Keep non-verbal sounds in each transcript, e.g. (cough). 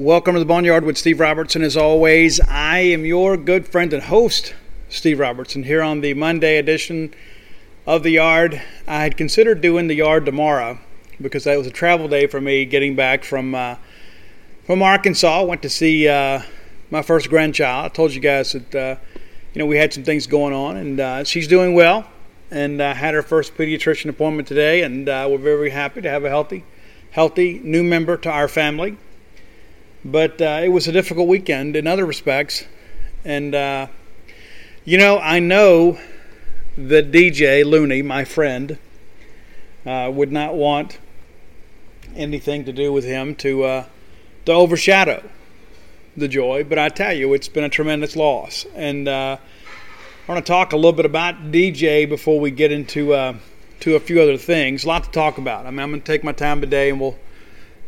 Welcome to the Boneyard with Steve Robertson. As always, I am your good friend and host, Steve Robertson, here on the Monday edition of the Yard. I had considered doing the Yard tomorrow because that was a travel day for me, getting back from uh, from Arkansas. Went to see uh, my first grandchild. I told you guys that uh, you know we had some things going on, and uh, she's doing well. And uh, had her first pediatrician appointment today, and uh, we're very happy to have a healthy, healthy new member to our family. But uh, it was a difficult weekend in other respects. And, uh, you know, I know that DJ Looney, my friend, uh, would not want anything to do with him to, uh, to overshadow the joy. But I tell you, it's been a tremendous loss. And uh, I want to talk a little bit about DJ before we get into uh, to a few other things. A lot to talk about. I mean, I'm going to take my time today and we'll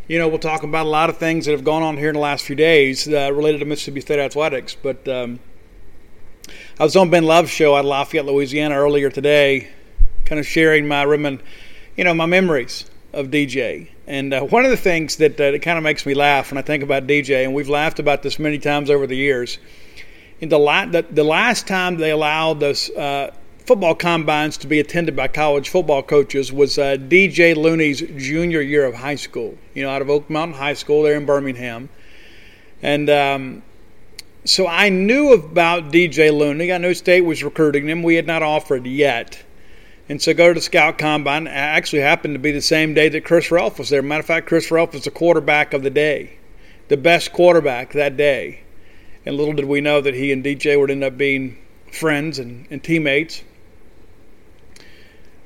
you know, we'll talk about a lot of things that have gone on here in the last few days uh, related to Mississippi State athletics. But um, I was on Ben Love's show at Lafayette, Louisiana earlier today, kind of sharing my you know, my memories of DJ. And uh, one of the things that, uh, kind of makes me laugh when I think about DJ, and we've laughed about this many times over the years, in the, la- the, the last time they allowed those uh, football combines to be attended by college football coaches was uh, DJ Looney's junior year of high school. You know, out of Oak Mountain High School there in Birmingham, and um, so I knew about DJ Looney. I knew State was recruiting him. We had not offered yet. And so go to the scout combine. It Actually happened to be the same day that Chris Relf was there. Matter of fact, Chris Relf was the quarterback of the day, the best quarterback that day. And little did we know that he and DJ would end up being friends and, and teammates.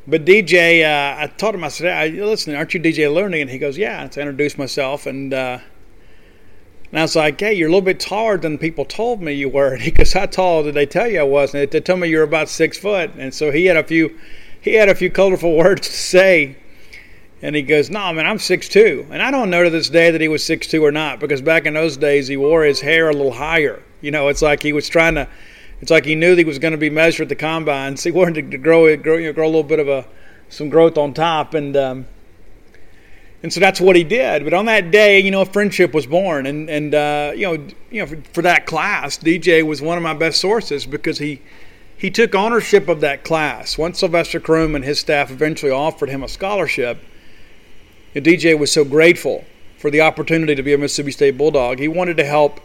But DJ, uh, I told him, I said, listen, aren't you DJ Looney? And he goes, yeah. So I introduced myself. And, uh, and I was like, hey, you're a little bit taller than people told me you were. (laughs) And he goes, how tall did they tell you I was? And they told me you were about six foot. And so he had a few, he had a few colorful (laughs) words to say. And he goes, no, man, I'm six two. And I don't know to this day that he was six two or not because back in those days he wore his hair a little higher. You know, it's like he was trying to – it's like he knew that he was going to be measured at the combine. So he wanted to grow it, grow, you know, grow a little bit of a some growth on top, and um, and so that's what he did. But on that day, you know, a friendship was born, and and uh, you know, you know, for, for, that class, DJ was one of my best sources because he he took ownership of that class. Once Sylvester Croom and his staff eventually offered him a scholarship, and DJ was so grateful for the opportunity to be a Mississippi State Bulldog. He wanted to help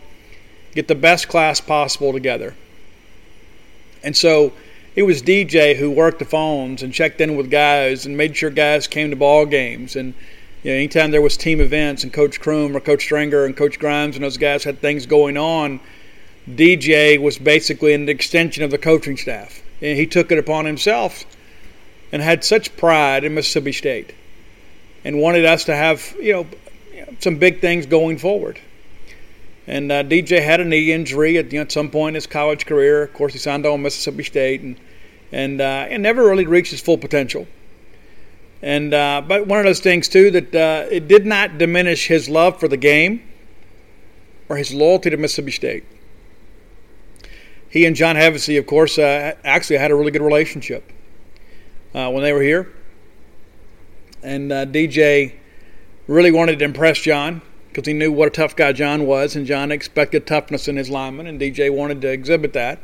get the best class possible together. And so it was DJ who worked the phones and checked in with guys and made sure guys came to ball games. And you know, anytime there was team events and Coach Croom or Coach Stringer and Coach Grimes and those guys had things going on, DJ was basically an extension of the coaching staff. And he took it upon himself and had such pride in Mississippi State and wanted us to have, you know, some big things going forward. And uh, DJ had a knee injury at, you know, at some point in his college career. Of course, he signed on Mississippi State and and uh, and never really reached his full potential. And uh, but one of those things too that uh, it did not diminish his love for the game or his loyalty to Mississippi State. He and John Hevesy, of course, uh, actually had a really good relationship uh, when they were here. And DJ really wanted to impress John because he knew what a tough guy John was, and John expected toughness in his lineman, and DJ wanted to exhibit that.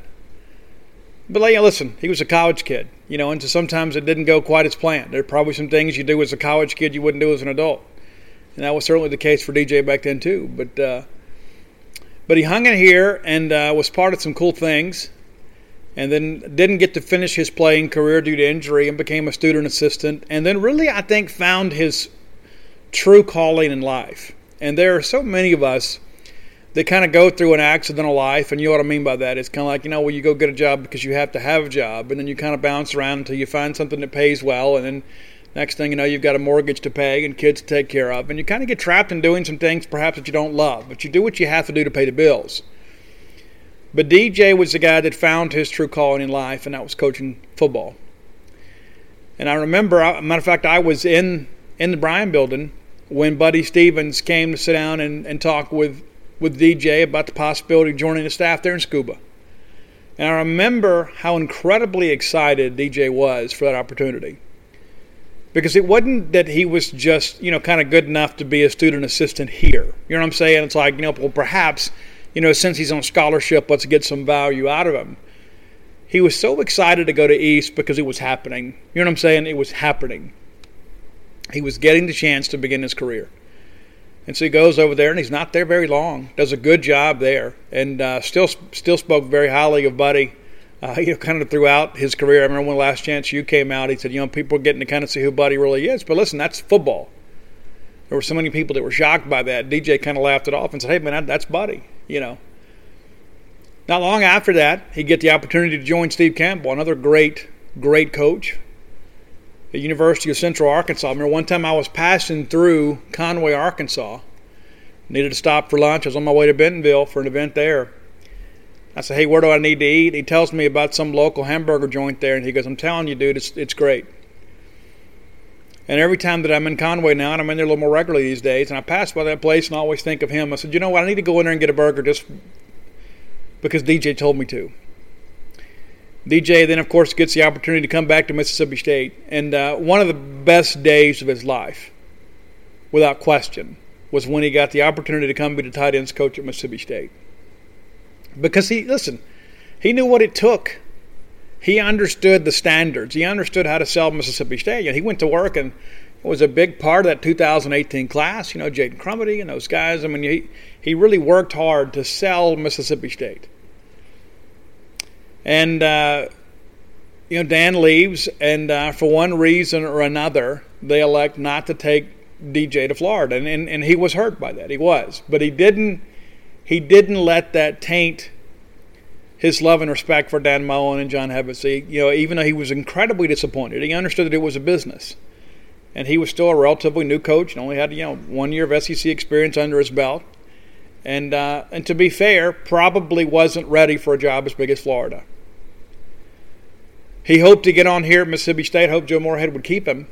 But listen, he was a college kid, you know, and so sometimes it didn't go quite as planned. There are probably some things you do as a college kid you wouldn't do as an adult, and that was certainly the case for DJ back then too. But uh, but he hung in here and uh, was part of some cool things, and then didn't get to finish his playing career due to injury and became a student assistant, and then really I think found his true calling in life. And there are so many of us that kind of go through an accidental life, and you know what I mean by that. It's kind of like, you know, well, you go get a job because you have to have a job, and then you kind of bounce around until you find something that pays well, and then next thing you know, you've got a mortgage to pay and kids to take care of, and you kind of get trapped in doing some things perhaps that you don't love, but you do what you have to do to pay the bills. But DJ was the guy that found his true calling in life, and that was coaching football. And I remember, matter of fact, I was in in the Bryan building when Buddy Stephens came to sit down and, and talk with, with DJ about the possibility of joining the staff there in Scooba. And I remember how incredibly excited DJ was for that opportunity. because it wasn't that he was just you know kind of good enough to be a student assistant here. You know what I'm saying? It's like you know, well, perhaps you know since he's on scholarship, let's get some value out of him. He was so excited to go to East because it was happening. You know what I'm saying? It was happening. He was getting the chance to begin his career. And so he goes over there, and he's not there very long. Does a good job there, and uh, still still spoke very highly of Buddy uh, (laughs) you know, kind of throughout his career. I remember when Last Chance U came out, he said, you know, people are getting to kind of see who Buddy really is. But listen, that's football. There were so many people that were shocked by that. DJ kind of laughed it off and said, hey, man, that's Buddy, you know. Not long after that, he get the opportunity to join Steve Campbell, another great, great coach at University of Central Arkansas. I remember one time I was passing through Conway, Arkansas. Needed to stop for lunch. I was on my way to Bentonville for an event there. I said, hey, where do I need to eat? He tells me about some local hamburger joint there, and he goes, I'm telling you, dude, it's, it's great. And every time that I'm in Conway now, and I'm in there a little more regularly these days, and I pass by that place and I always think of him, I said, you know what, I need to go in there and get a burger just because DJ told me to. DJ then, of course, gets the opportunity to come back to Mississippi State. And uh, one of the best days of his life, without question, was when he got the opportunity to come be the tight ends coach at Mississippi State because he listen, he knew what it took. He understood the standards. He understood how to sell Mississippi State. And he went to work and was a big part of that 2018 class. You know, Jaden Crumedy and those guys. I mean, he he really worked hard to sell Mississippi State. And uh, you know, Dan leaves, and uh, for one reason or another, they elect not to take DJ to Florida, and, and and he was hurt by that. He was, but he didn't he didn't let that taint his love and respect for Dan Mullen and John Hevesy. You know, even though he was incredibly disappointed, he understood that it was a business, and he was still a relatively new coach and only had you know one year of SEC experience under his belt. And uh, and to be fair, probably wasn't ready for a job as big as Florida. He hoped to get on here at Mississippi State. Hoped Joe Moorhead would keep him,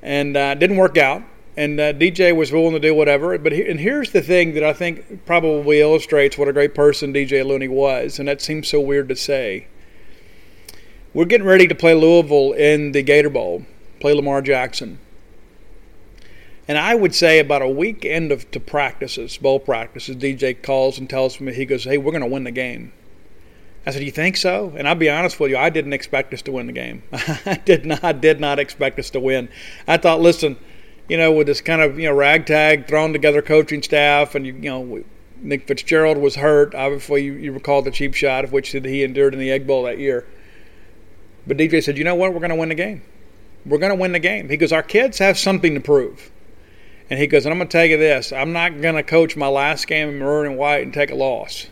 and uh, didn't work out and uh, DJ was willing to do whatever. But he, and here's the thing that I think probably illustrates what a great person DJ Looney was, and that seems so weird to say. We're getting ready to play Louisville in the Gator Bowl, play Lamar Jackson. And I would say about a week end of to practices, bowl practices, DJ calls and tells me, he goes, hey, we're going to win the game. I said, "You think so?" And I'll be honest with you, I didn't expect us to win the game. (laughs) I did not, did not expect us to win. I thought, listen, you know, with this kind of you know ragtag thrown together coaching staff, and you, you know Nick Fitzgerald was hurt. Obviously, you, you recall the cheap shot of which he endured in the Egg Bowl that year. But DJ said, "You know what? We're going to win the game. We're going to win the game." He goes, "Our kids have something to prove." And he goes, and I'm going to tell you this: I'm not going to coach my last game in maroon and white and take a loss.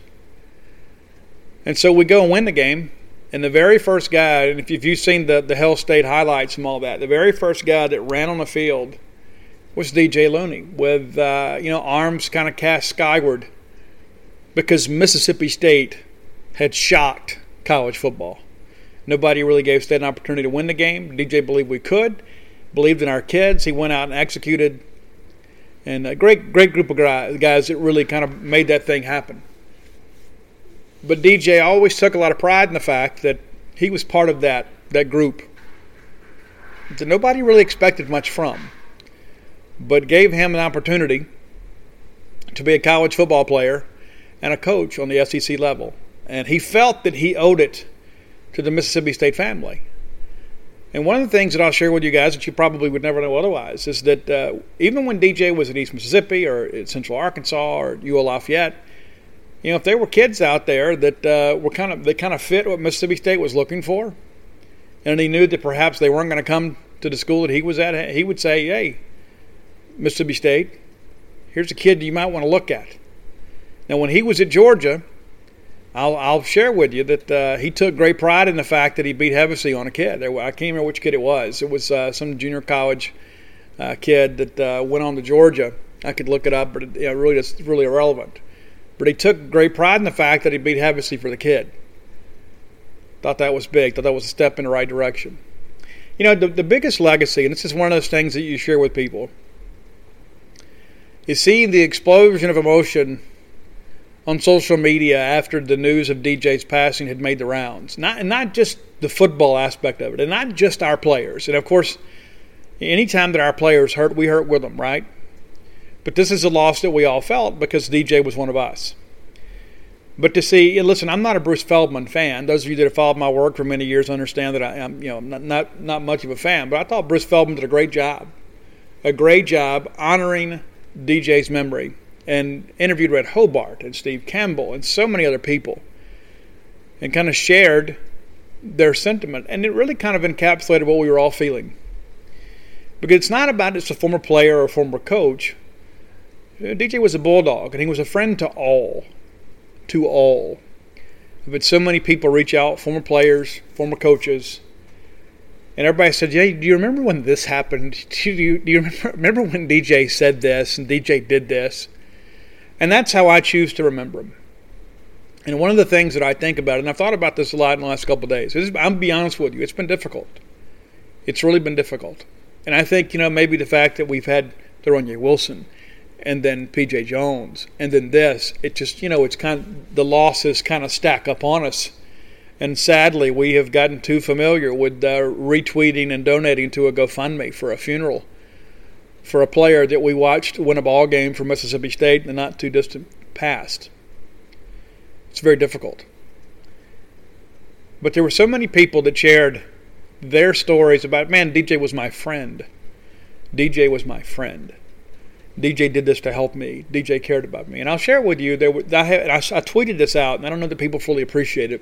And so we go and win the game. And the very first guy, and if you've seen the, the Hail State highlights and all that, the very first guy that ran on the field was DJ Looney with uh, you know arms kind of cast skyward because Mississippi State had shocked college football. Nobody really gave State an opportunity to win the game. DJ believed we could, believed in our kids. He went out and executed, and a great great group of guys that really kind of made that thing happen. But DJ always took a lot of pride in the fact that he was part of that that group that nobody really expected much from but gave him an opportunity to be a college football player and a coach on the SEC level. And he felt that he owed it to the Mississippi State family. And one of the things that I'll share with you guys that you probably would never know otherwise is that uh, even when DJ was at East Mississippi or Central Arkansas or UL Lafayette, you know, if there were kids out there that uh, were kind of they kind of fit what Mississippi State was looking for, and he knew that perhaps they weren't going to come to the school that he was at, he would say, "Hey, Mississippi State. Here's a kid you might want to look at. Now, when he was at Georgia, I'll, I'll share with you that uh, he took great pride in the fact that he beat Hevesy on a kid. I can't remember which kid it was. It was uh, some junior college uh, kid that uh, went on to Georgia. I could look it up, but it, you know, really, it's really irrelevant. But he took great pride in the fact that he beat Hevesy for the kid. Thought that was big. Thought that was a step in the right direction. You know, the, the biggest legacy, and this is one of those things that you share with people – is seeing the explosion of emotion on social media after the news of DJ's passing had made the rounds. Not and not just the football aspect of it, and not just our players. And of course, Anytime that our players hurt, we hurt with them, right? But this is a loss that we all felt because DJ was one of us. But to see, listen, I'm not a Bruce Feldman fan. Those of you that have followed my work for many years understand that I am, you know, not, not not much of a fan. But I thought Bruce Feldman did a great job, a great job honoring DJ's memory, and interviewed Red Hobart and Steve Campbell and so many other people, and kind of shared their sentiment, and it really kind of encapsulated what we were all feeling. Because it's not about just a former player or a former coach. DJ was a bulldog, and he was a friend to all to all. Had so many people reach out, former players, former coaches, and everybody said, "Yeah, do you remember when this happened? (laughs) Do you, do you remember, remember when DJ said this and DJ did this?" And that's how I choose to remember him. And one of the things that I think about, and I've thought about this a lot in the last couple of days, is, I'm be honest with you, it's been difficult. It's really been difficult. And I think, you know, maybe the fact that we've had De'Runnya Wilson and then PJ Jones, and then this. It just, you know, it's kind of, the losses kind of stack up on us. And sadly, we have gotten too familiar with uh, retweeting and donating to a GoFundMe for a funeral for a player that we watched win a ball game for Mississippi State in the not too distant past. It's very difficult. But there were so many people that shared their stories about, man, DJ was my friend. DJ was my friend. DJ did this to help me. DJ cared about me, and I'll share with you. There, I, have, I, I tweeted this out, and I don't know that people fully appreciate it.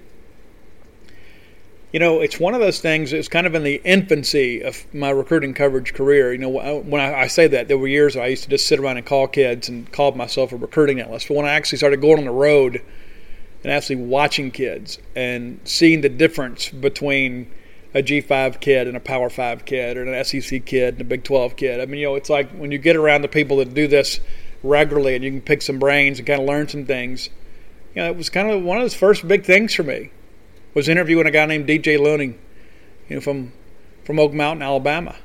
You know, it's one of those things. It's kind of in the infancy of my recruiting coverage career. You know, uh, when I, I say that, there were years I used to just sit around and call kids and called myself a recruiting analyst. But when I actually started going on the road and actually watching kids and seeing the difference between a G5 kid and a Power 5 kid or an SEC kid and a Big 12 kid. I mean, you know, it's like when you get around the people that do this regularly and you can pick some brains and kind of learn some things. You know, it was kind of one of those first big things for me was interviewing a guy named DJ Looney, you know, from from Oak Mountain, Alabama.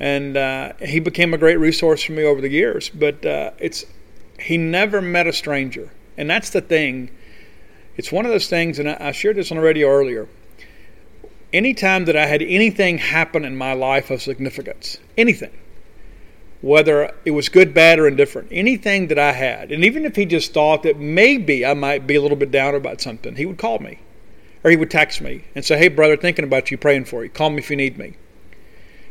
And uh, he became a great resource for me over the years. But uh, it's he never met a stranger, and that's the thing. It's one of those things, and I, I shared this on the radio earlier anytime that I had anything happen in my life of significance, anything, whether it was good, bad, or indifferent, anything that I had, and even if he just thought that maybe I might be a little bit down about something, he would call me or he would text me and say, Hey, brother, thinking about you, praying for you. Call me if you need me.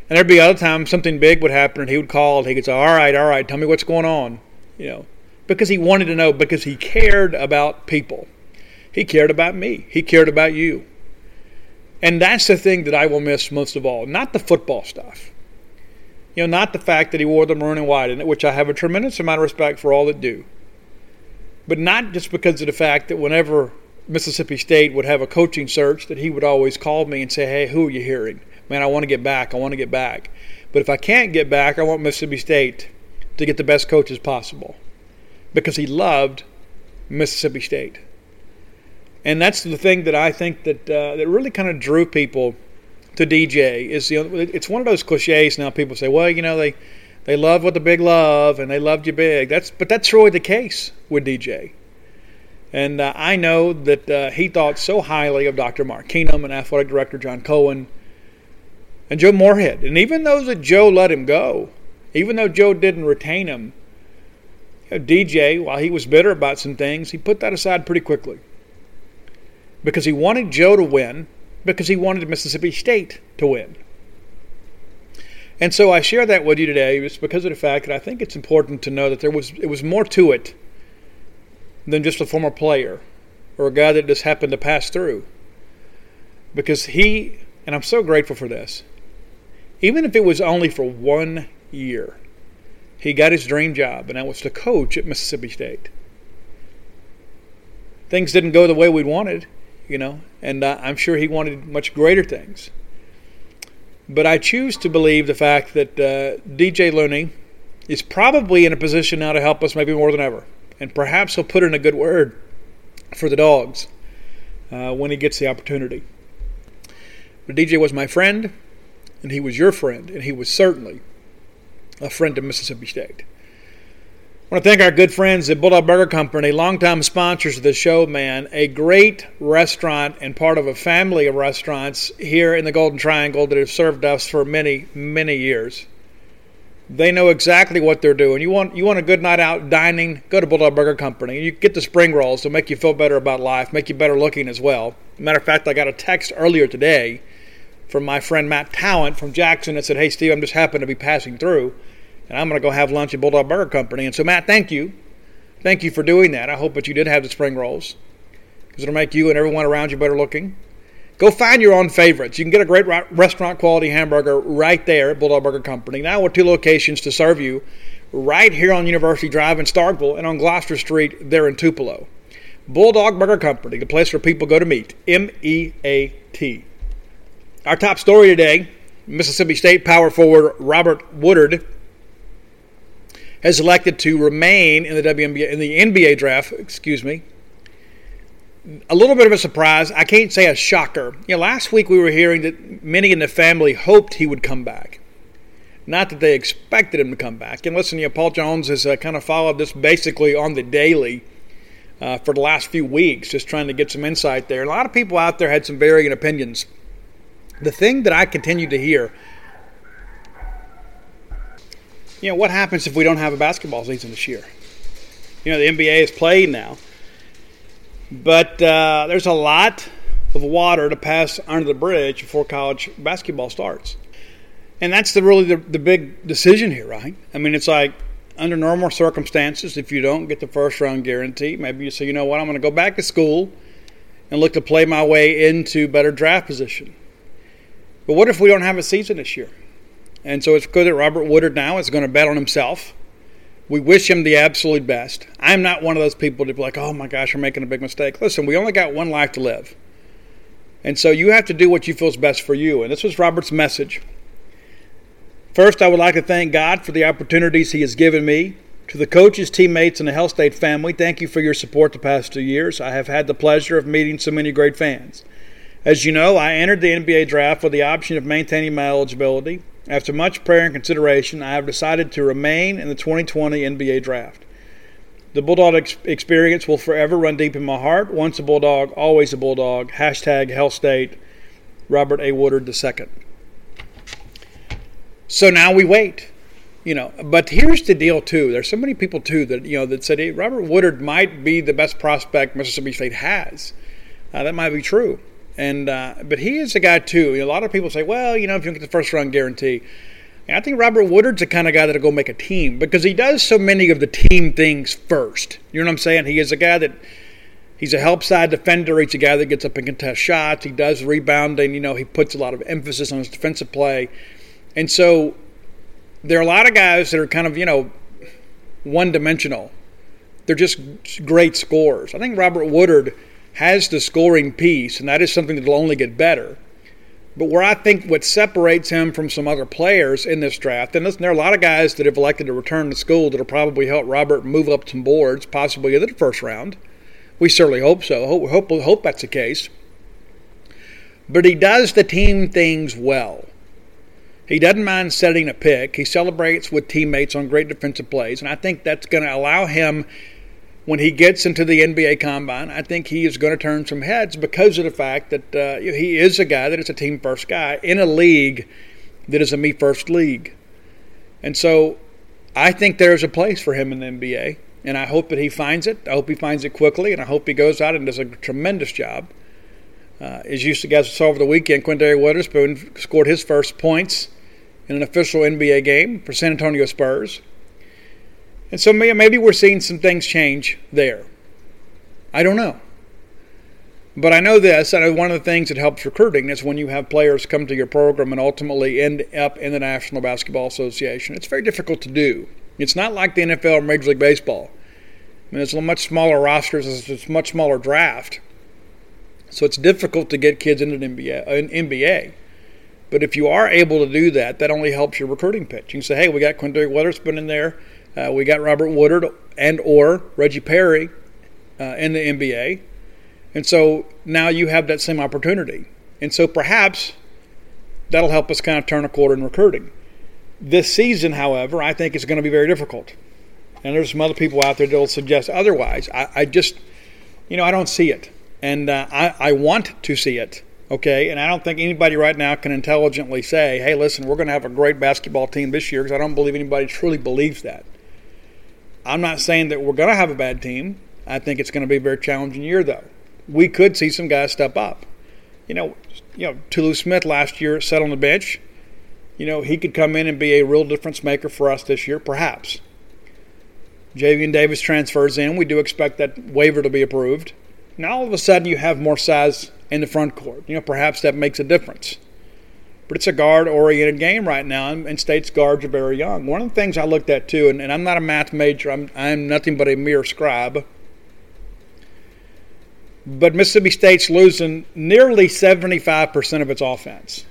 And there'd be other times something big would happen and he would call and he could say, All right, all right, tell me what's going on. You know, because he wanted to know, because he cared about people. He cared about me. He cared about you. And that's the thing that I will miss most of all, not the football stuff. You know, not the fact that he wore the maroon and white in which I have a tremendous amount of respect for all that do. But not just because of the fact that whenever Mississippi State would have a coaching search, that he would always call me and say, Hey, who are you hearing? Man, I want to get back. I want to get back. But if I can't get back, I want Mississippi State to get the best coaches possible. Because he loved Mississippi State and that's the thing that I think that uh, that really kind of drew people to DJ is know, it's one of those cliches now. People say, well, you know, they they love what the big love and they loved you big. That's but that's really the case with DJ. And uh, I know that uh, he thought so highly of Dr. Mark Keenum and athletic director John Cohen and Joe Moorhead. And even though that Joe let him go, even though Joe didn't retain him, you know, DJ, while he was bitter about some things, he put that aside pretty quickly because he wanted Joe to win, because he wanted Mississippi State to win. And so I share that with you today just because of the fact that I think it's important to know that there was it was more to it than just a former player or a guy that just happened to pass through. Because he and I'm so grateful for this. Even if it was only for one year, he got his dream job, and that was to coach at Mississippi State. Things didn't go the way we wanted you know, and uh, I'm sure he wanted much greater things. But I choose to believe the fact that uh, DJ Looney is probably in a position now to help us maybe more than ever. And perhaps he'll put in a good word for the dogs uh, when he gets the opportunity. But DJ was my friend, and he was your friend, and he was certainly a friend of Mississippi State. I want to thank our good friends at Bulldog Burger Company, longtime sponsors of the show, man. A great restaurant and part of a family of restaurants here in the Golden Triangle that have served us for many, many years. They know exactly what they're doing. You want you want a good night out dining? Go to Bulldog Burger Company. You get the spring rolls to make you feel better about life, make you better looking as well. Matter of fact, I got a text earlier today from my friend Matt Talent from Jackson that said, "Hey Steve, I'm just happened to be passing through." And I'm going to go have lunch at Bulldog Burger Company. And so, Matt, thank you. Thank you for doing that. I hope that you did have the spring rolls because it'll make you and everyone around you better looking. Go find your own favorites. You can get a great restaurant quality hamburger right there at Bulldog Burger Company. Now with two locations to serve you right here on University Drive in Starkville and on Gloster Street there in Tupelo. Bulldog Burger Company, the place where people go to meet. M E A T. Our top story today Mississippi State power forward Robert Woodard has elected to remain in the WNBA in the NBA draft. Excuse me. A little bit of a surprise. I can't say a shocker. You know, last week we were hearing that many in the family hoped he would come back, not that they expected him to come back. And listen, you know, Paul Jones has uh, kind of followed this basically on the daily. Uh, for the last few weeks, just trying to get some insight there. A lot of people out there had some varying opinions. The thing that I continue to hear you know, what happens if we don't have a basketball season this year? You know, the NBA is played now, but uh, there's a lot of water to pass under the bridge before college basketball starts, and that's the really the, the big decision here, right? I mean, it's like under normal circumstances, if you don't get the first round guarantee, maybe you say, you know what, I'm going to go back to school and look to play my way into better draft position. But what if we don't have a season this year? And so it's good that Robert Woodard now is going to bet on himself. We wish him the absolute best. I'm not one of those people to be like, oh my gosh, we're making a big mistake. Listen, we only got one life to live. And so you have to do what you feel is best for you. And this was Robert's message. First, I would like to thank God for the opportunities He has given me. To the coaches, teammates, and the Hail State family, thank you for your support the past two years. I have had the pleasure of meeting so many great fans. As you know, I entered the NBA draft with the option of maintaining my eligibility. After much prayer and consideration, I have decided to remain in the 2020 NBA draft. The Bulldog ex- experience will forever run deep in my heart. Once a Bulldog, always a Bulldog. Hashtag Hail State, Robert A. Woodard II. So now we wait. You know, but here's the deal too. There's so many people too that you know that said hey, Robert Woodard might be the best prospect Mississippi State has. Uh, that might be true. And uh, but he is a guy too. A lot of people say, well, you know, if you don't get the first round guarantee, and I think Robert Woodard's the kind of guy that'll go make a team because he does so many of the team things first. You know what I'm saying? He is a guy that he's a help side defender. He's a guy that gets up and contest shots. He does rebounding. You know, he puts a lot of emphasis on his defensive play, and so there are a lot of guys that are kind of you know one dimensional. They're just great scorers. I think Robert Woodard has the scoring piece, and that is something that will only get better. But where I think what separates him from some other players in this draft, and listen, there are a lot of guys that have elected to return to school that'll probably help Robert move up some boards, possibly in the first round. We certainly hope so. Hope, hope, hope that's the case. But he does the team things well. He doesn't mind setting a pick. He celebrates with teammates on great defensive plays, and I think that's going to allow him when he gets into the NBA combine, I think he is going to turn some heads because of the fact that uh, he is a guy that is a team first guy in a league that is a me first league. And so I think there's a place for him in the NBA, and I hope that he finds it. I hope he finds it quickly, and I hope he goes out and does a tremendous job. Uh, as you guys saw over the weekend, Quinndary Weatherspoon scored his first points in an official NBA game for San Antonio Spurs. And so maybe we're seeing some things change there. I don't know. But I know this, and one of the things that helps recruiting is when you have players come to your program and ultimately end up in the National Basketball Association. It's very difficult to do. It's not like the NFL or Major League Baseball. I mean, it's a much smaller rosters, it's a much smaller draft. So it's difficult to get kids into an NBA, an NBA. But if you are able to do that, that only helps your recruiting pitch. You can say, hey, we got Quinndary Weatherspoon in there. Uh, we got Robert Woodard and or Reggie Perry uh, in the NBA, and so now you have that same opportunity. And so perhaps that'll help us kind of turn a quarter in recruiting. This season, however, I think is going to be very difficult. and there's some other people out there that will suggest otherwise. I, I just, you know, I don't see it, and uh, I, I want to see it. Okay, and I don't think anybody right now can intelligently say, "Hey, listen, we're going to have a great basketball team this year," because I don't believe anybody truly believes that. I'm not saying that we're going to have a bad team. I think it's going to be a very challenging year, though. We could see some guys step up. You know, you know, Tolu Smith last year sat on the bench. You know, he could come in and be a real difference maker for us this year, perhaps. Javian Davis transfers in. We do expect that waiver to be approved. Now all of a sudden you have more size in the front court. You know, perhaps that makes a difference. But it's a guard oriented game right now, and State's guards are very young. One of the things I looked at too, and, and I'm not a math major, I'm, I'm nothing but a mere scribe. But Mississippi State's losing nearly 75% of its offense.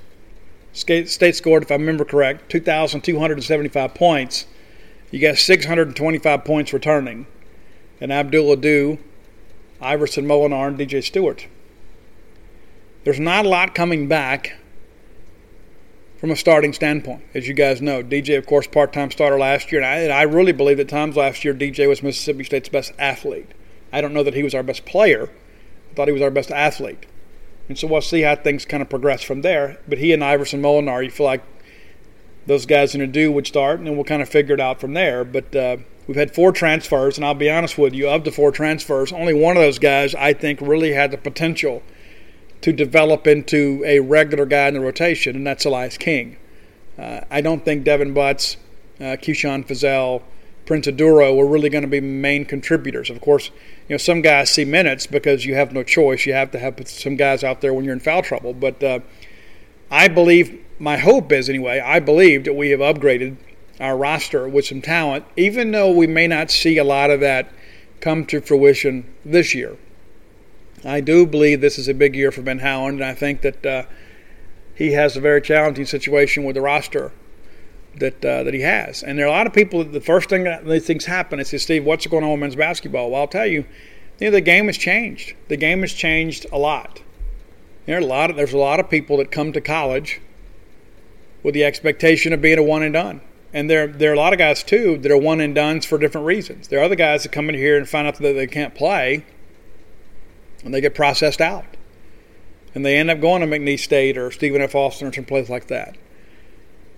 State scored, if I remember correct, 2,275 points. You got 625 points returning. And Abdul Ado, Iverson Molinar, and DJ Stewart. There's not a lot coming back from a starting standpoint, as you guys know. DJ, of course, part time starter last year, and I, and I, really believe that times last year DJ was Mississippi State's best athlete. I don't know that he was our best player, I thought he was our best athlete. And so we'll see how things kind of progress from there. But he and Iverson Molinar, you feel like those guys in a do would start, and then we'll kind of figure it out from there. But uh, we've had four transfers, and I'll be honest with you, of the four transfers, only one of those guys I think really had the potential – to develop into a regular guy in the rotation, and that's Elias King. Uh, I don't think Devin Butts, uh, Keyshawn Feazell, Prince Oduro were really going to be main contributors. Of course, you know some guys see minutes because you have no choice. You have to have some guys out there when you're in foul trouble. But uh, I believe, my hope is anyway, I believe that we have upgraded our roster with some talent, even though we may not see a lot of that come to fruition this year. I do believe this is a big year for Ben Howland, and I think that uh, he has a very challenging situation with the roster that uh, that he has. And there are a lot of people. The first thing that these things happen is, Steve, what's going on with men's basketball? Well, I'll tell you, you know, the game has changed. The game has changed a lot. There are a lot of, there's a lot of people that come to college with the expectation of being a one and done. And there, there are a lot of guys too that are one and dones for different reasons. There are other guys that come in here and find out that they can't play and they get processed out. And they end up going to McNeese State or Stephen F. Austin or some place like that.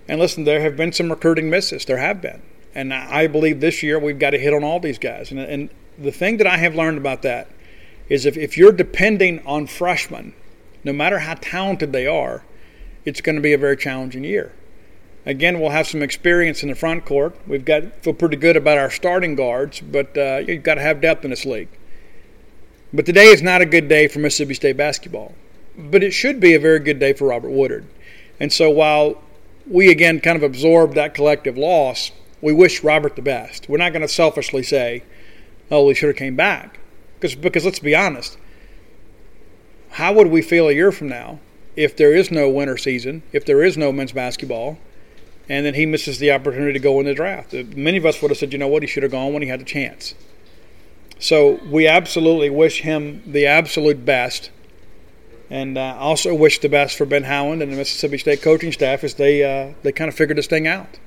And listen, there have been some recruiting misses. There have been. And I believe this year we've got to hit on all these guys. And, and the thing that I have learned about that is if, if you're depending on freshmen, no matter how talented they are, it's going to be a very challenging year. Again, we'll have some experience in the front court. We've got feel pretty good about our starting guards, but uh, you've got to have depth in this league. But today is not a good day for Mississippi State basketball. But it should be a very good day for Robert Woodard. And so while we again kind of absorb that collective loss, we wish Robert the best. We're not going to selfishly say, "Oh, we should have came back," because because let's be honest, how would we feel a year from now if there is no winter season, if there is no men's basketball, and then he misses the opportunity to go in the draft? Many of us would have said, "You know what? He should have gone when he had the chance." So we absolutely wish him the absolute best. And uh, also wish the best for Ben Howland and the Mississippi State coaching staff as they uh, they kind of figure this thing out.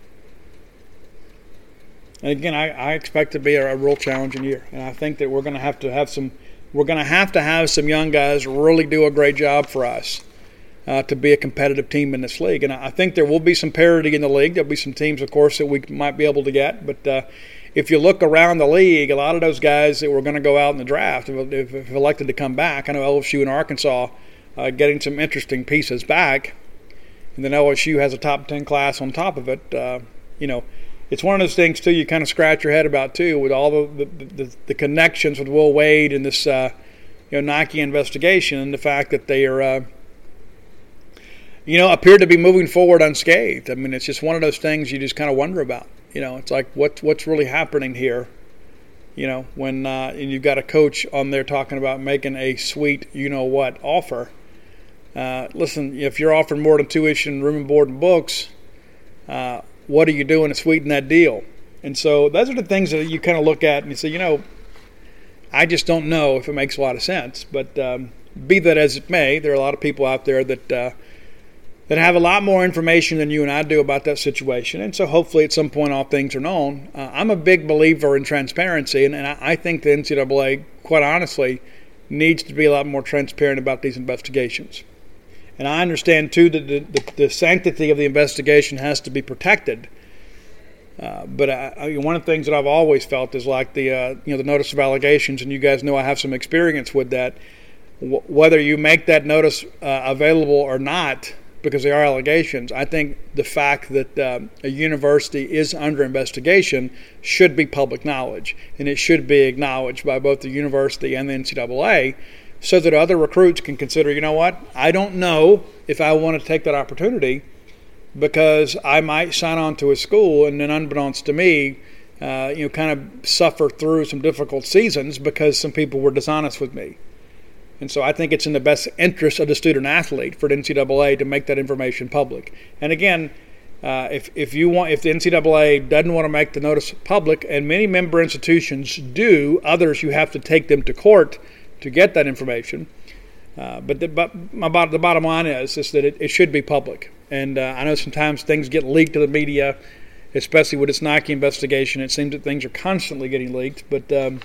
And again, I, I expect to be a, a real challenging year, and I think that we're going to have to have some we're going to have to have some young guys really do a great job for us uh, to be a competitive team in this league. And I think there will be some parity in the league. There'll be some teams, of course, that we might be able to get, but uh, if you look around the league, a lot of those guys that were going to go out in the draft, if, if elected to come back, I know LSU and Arkansas uh, getting some interesting pieces back, and then LSU has a top 10 class on top of it. Uh, you know, it's one of those things, too, you kind of scratch your head about, too, with all the, the, the, the connections with Will Wade and this, uh, you know, Nike investigation and the fact that they are uh, you know, appear to be moving forward unscathed. I mean, it's just one of those things you just kind of wonder about. You know, it's like what what's really happening here. You know, when uh, and you've got a coach on there talking about making a sweet, you know what, offer. Uh, listen, if you're offering more than tuition, room and board, and books, uh, what are you doing to sweeten that deal? And so those are the things that you kind of look at and you say, you know, I just don't know if it makes a lot of sense. But um, be that as it may, there are a lot of people out there that uh, that have a lot more information than you and I do about that situation. And so hopefully at some point all things are known. Uh, I'm a big believer in transparency, and, and I, I think the NCAA, quite honestly, needs to be a lot more transparent about these investigations. And I understand too that the, the, the sanctity of the investigation has to be protected. Uh, but I, I, one of the things that I've always felt is like the uh, you know the notice of allegations, and you guys know I have some experience with that. W- whether you make that notice uh, available or not, because they are allegations, I think the fact that uh, a university is under investigation should be public knowledge, and it should be acknowledged by both the university and the NCAA, so that other recruits can consider, you know what, I don't know if I want to take that opportunity because I might sign on to a school and then, unbeknownst to me, uh, you know, kind of suffer through some difficult seasons because some people were dishonest with me. And so I think it's in the best interest of the student athlete for the NCAA to make that information public. And again, uh, if, if you want, if the NCAA doesn't want to make the notice public, and many member institutions do, others you have to take them to court to get that information. Uh, but the, but my, the bottom line is is that it, it should be public. And uh, I know sometimes things get leaked to the media, especially with this Nike investigation. It seems that things are constantly getting leaked, but um,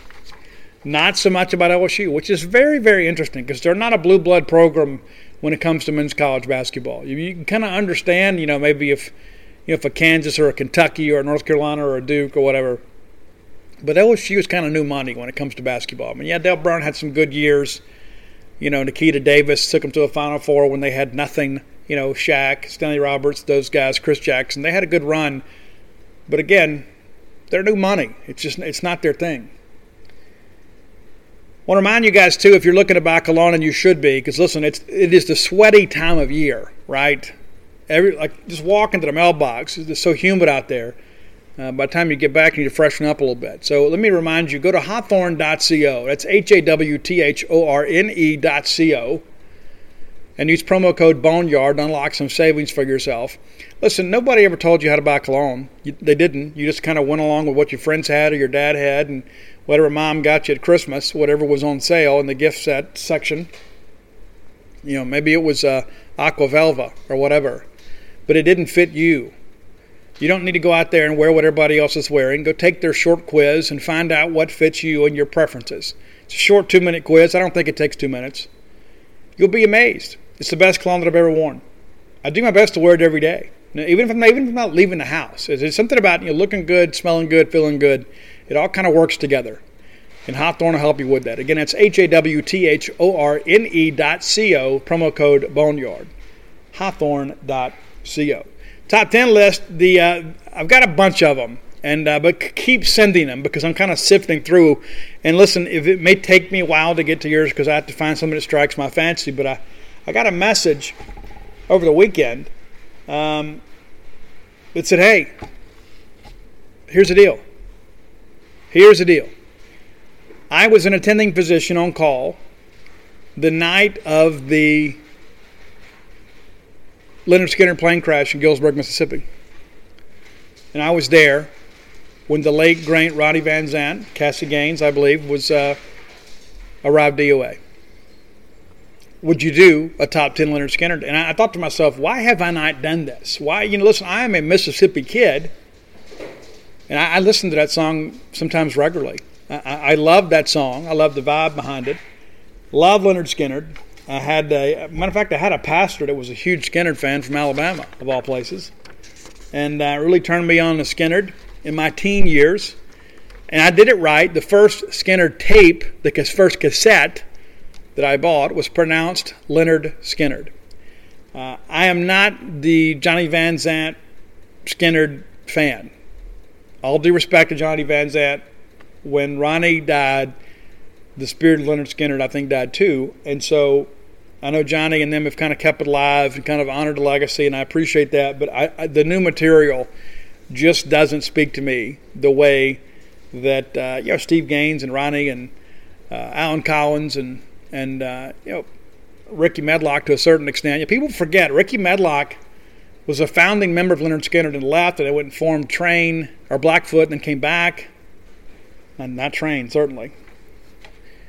not so much about LSU, which is very, very interesting because they're not a blue blood program when it comes to men's college basketball. You, you can kind of understand, you know, maybe if you know, if a Kansas or a Kentucky or a North Carolina or a Duke or whatever. But LSU is kind of new money when it comes to basketball. I mean, yeah, Dale Brown had some good years. You know, Nikita Davis took them to a Final Four when they had nothing you know, Shaq, Stanley Roberts, those guys, Chris Jackson, they had a good run. But again, they're new money. It's just it's not their thing. Want to remind you guys too, if you're looking to buy cologne, and you should be, because listen, it's it is the sweaty time of year, right? Every like just walk into the mailbox. It's so humid out there. Uh, by the time you get back, you need to freshen up a little bit. So let me remind you: go to hawthorne.co. That's h a w t h o r n e.co and use promo code Boneyard to unlock some savings for yourself. Listen, nobody ever told you how to buy cologne. You, they didn't. You just kind of went along with what your friends had or your dad had and whatever mom got you at Christmas, whatever was on sale in the gift set section. You know, maybe it was uh, Aqua Velva or whatever, but it didn't fit you. You don't need to go out there and wear what everybody else is wearing. Go take their short quiz and find out what fits you and your preferences. It's a short two minute quiz. I don't think it takes two minutes. You'll be amazed. It's the best cologne that I've ever worn. I do my best to wear it every day. even if I'm even if I'm not leaving the house, there's something about you know, looking good, smelling good, feeling good. It all kind of works together. And Hawthorne will help you with that. Again, that's H A W T H O R N E dot C O, promo code Boneyard. Hawthorne dot C O. Top 10 list, the uh, I've got a bunch of them. And uh, but keep sending them because I'm kind of sifting through. And listen, if it may take me a while to get to yours because I have to find something that strikes my fancy, but I I got a message over the weekend um, that said, hey, here's the deal. Here's the deal. I was an attending physician on call the night of the Lynyrd Skynyrd plane crash in Gillsburg, Mississippi. And I was there when the late great Ronnie Van Zant, Cassie Gaines, I believe, was uh, arrived DOA would you do a top 10 Lynyrd Skynyrd? And I, thought to myself, why have I not done this? Why, you know, listen, I am a Mississippi kid, and I, I listen to that song sometimes regularly. I, I love that song. I love the vibe behind it. Love Lynyrd Skynyrd. I had a matter of fact, I had a pastor that was a huge Skynyrd fan from Alabama, of all places, and uh, really turned me on to Skynyrd in my teen years. And I did it right. The first Skynyrd tape, the first cassette, that I bought was pronounced Lynyrd Skynyrd. Uh, I am not the Johnny Van Zant Skynyrd fan. All due respect to Johnny Van Zant, when Ronnie died, the spirit of Lynyrd Skynyrd, I think, died too. And so I know Johnny and them have kind of kept it alive and kind of honored the legacy, and I appreciate that. But I, I, the new material just doesn't speak to me the way that uh, you know Steve Gaines and Ronnie and uh, Allen Collins and and uh, you know Rickey Medlocke to a certain extent. People forget Rickey Medlocke was a founding member of Lynyrd Skynyrd and left, and they went and formed Train or Blackfoot, and then came back. And not Train, certainly.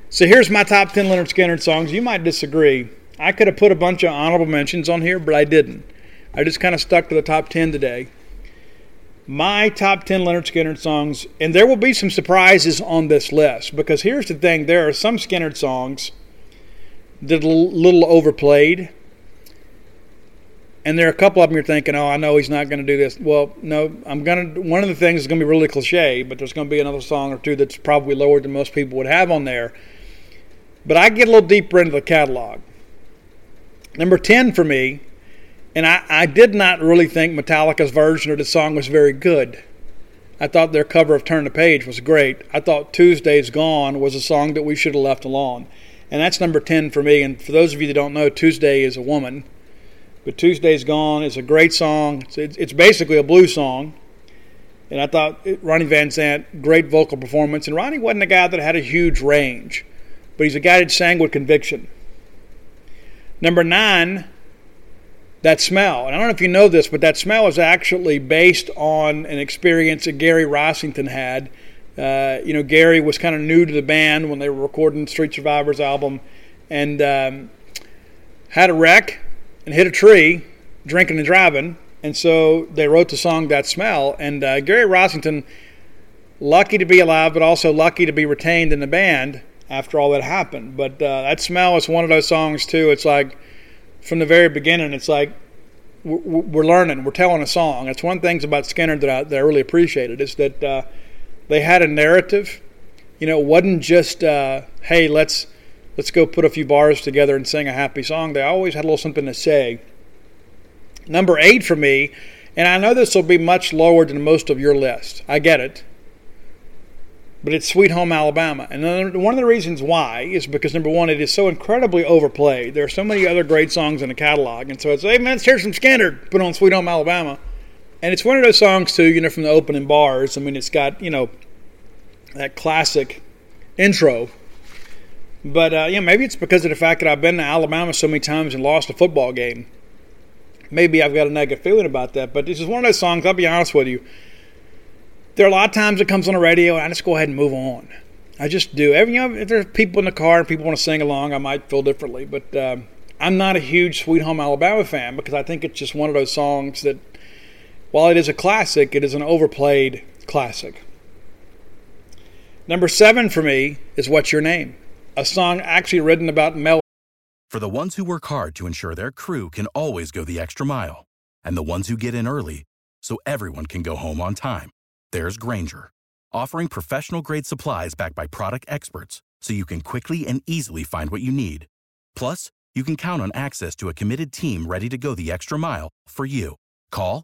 So here's my top 10 Lynyrd Skynyrd songs. You might disagree. I could have put a bunch of honorable mentions on here, but I didn't. I just kind of stuck to the top 10 today. My top 10 Lynyrd Skynyrd songs, and there will be some surprises on this list because here's the thing there are some Skynyrd songs are a little overplayed. And there are a couple of them you're thinking, oh, I know he's not going to do this. Well, no, I'm going to. One of the things is going to be really cliche, but there's going to be another song or two that's probably lower than most people would have on there. But I get a little deeper into the catalog. Number 10 for me, and I, I did not really think Metallica's version of the song was very good. I thought their cover of Turn the Page was great. I thought Tuesday's Gone was a song that we should have left alone. And that's number 10 for me. And for those of you that don't know, Tuesday is a woman. But Tuesday's Gone is a great song. It's, it's basically a blues song. And I thought Ronnie Van Zant, great vocal performance. And Ronnie wasn't a guy that had a huge range, but he's a guy that sang with conviction. Number nine, that smell. And I don't know if you know this, but that smell is actually based on an experience that Gary Rossington had. Uh, you know, Gary was kind of new to the band when they were recording Street Survivors album and um, had a wreck and hit a tree drinking and driving. And so they wrote the song That Smell. And uh, Gary Rossington, lucky to be alive, but also lucky to be retained in the band after all that happened. But uh, That Smell is one of those songs, too. It's like, from the very beginning, it's like we're learning, we're telling a song. That's one things about Skynyrd that I, that I really appreciated is that uh, they had a narrative. You know, it wasn't just uh, hey, let's let's go put a few bars together and sing a happy song. They always had a little something to say. Number eight for me, and I know this will be much lower than most of your list. I get it but it's Sweet Home Alabama. And one of the reasons why is because number one, it is so incredibly overplayed. There are so many other great songs in the catalog, and so it's hey man, let's hear some Skynyrd. Put on Sweet Home Alabama, and it's one of those songs too. You know, from the opening bars. I mean, it's got you know that classic intro. But uh, yeah, maybe it's because of the fact that I've been to Alabama so many times and lost a football game. Maybe I've got a negative feeling about that. But this is one of those songs. I'll be honest with you there are a lot of times it comes on the radio, and I just go ahead and move on. I just do. Every you know, if there's people in the car and people want to sing along, I might feel differently. But uh, I'm not a huge Sweet Home Alabama fan because I think it's just one of those songs that, while it is a classic, it is an overplayed classic. Number seven for me is What's Your Name? A song actually written about Mel. For the ones who work hard to ensure their crew can always go the extra mile, and the ones who get in early so everyone can go home on time there's Grainger, offering professional grade supplies backed by product experts so you can quickly and easily find what you need. Plus, you can count on access to a committed team ready to go the extra mile for you. Call,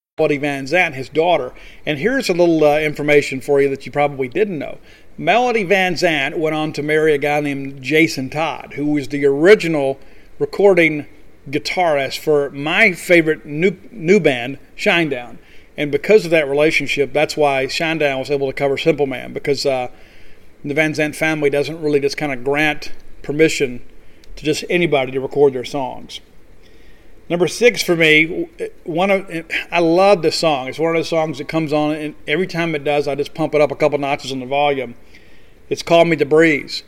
Melody Van Zant, his daughter. And here's a little uh, information for you that you probably didn't know. Melody Van Zant went on to marry a guy named Jasin Todd, who was the original recording guitarist for my favorite new, new band, Shinedown. And because of that relationship, that's why Shinedown was able to cover Simple Man, because uh, the Van Zant family doesn't really just kind of grant permission to just anybody to record their songs. Number six for me, one of I love this song. It's one of those songs that comes on, and every time it does, I just pump it up a couple notches on the volume. It's called "Me the Breeze."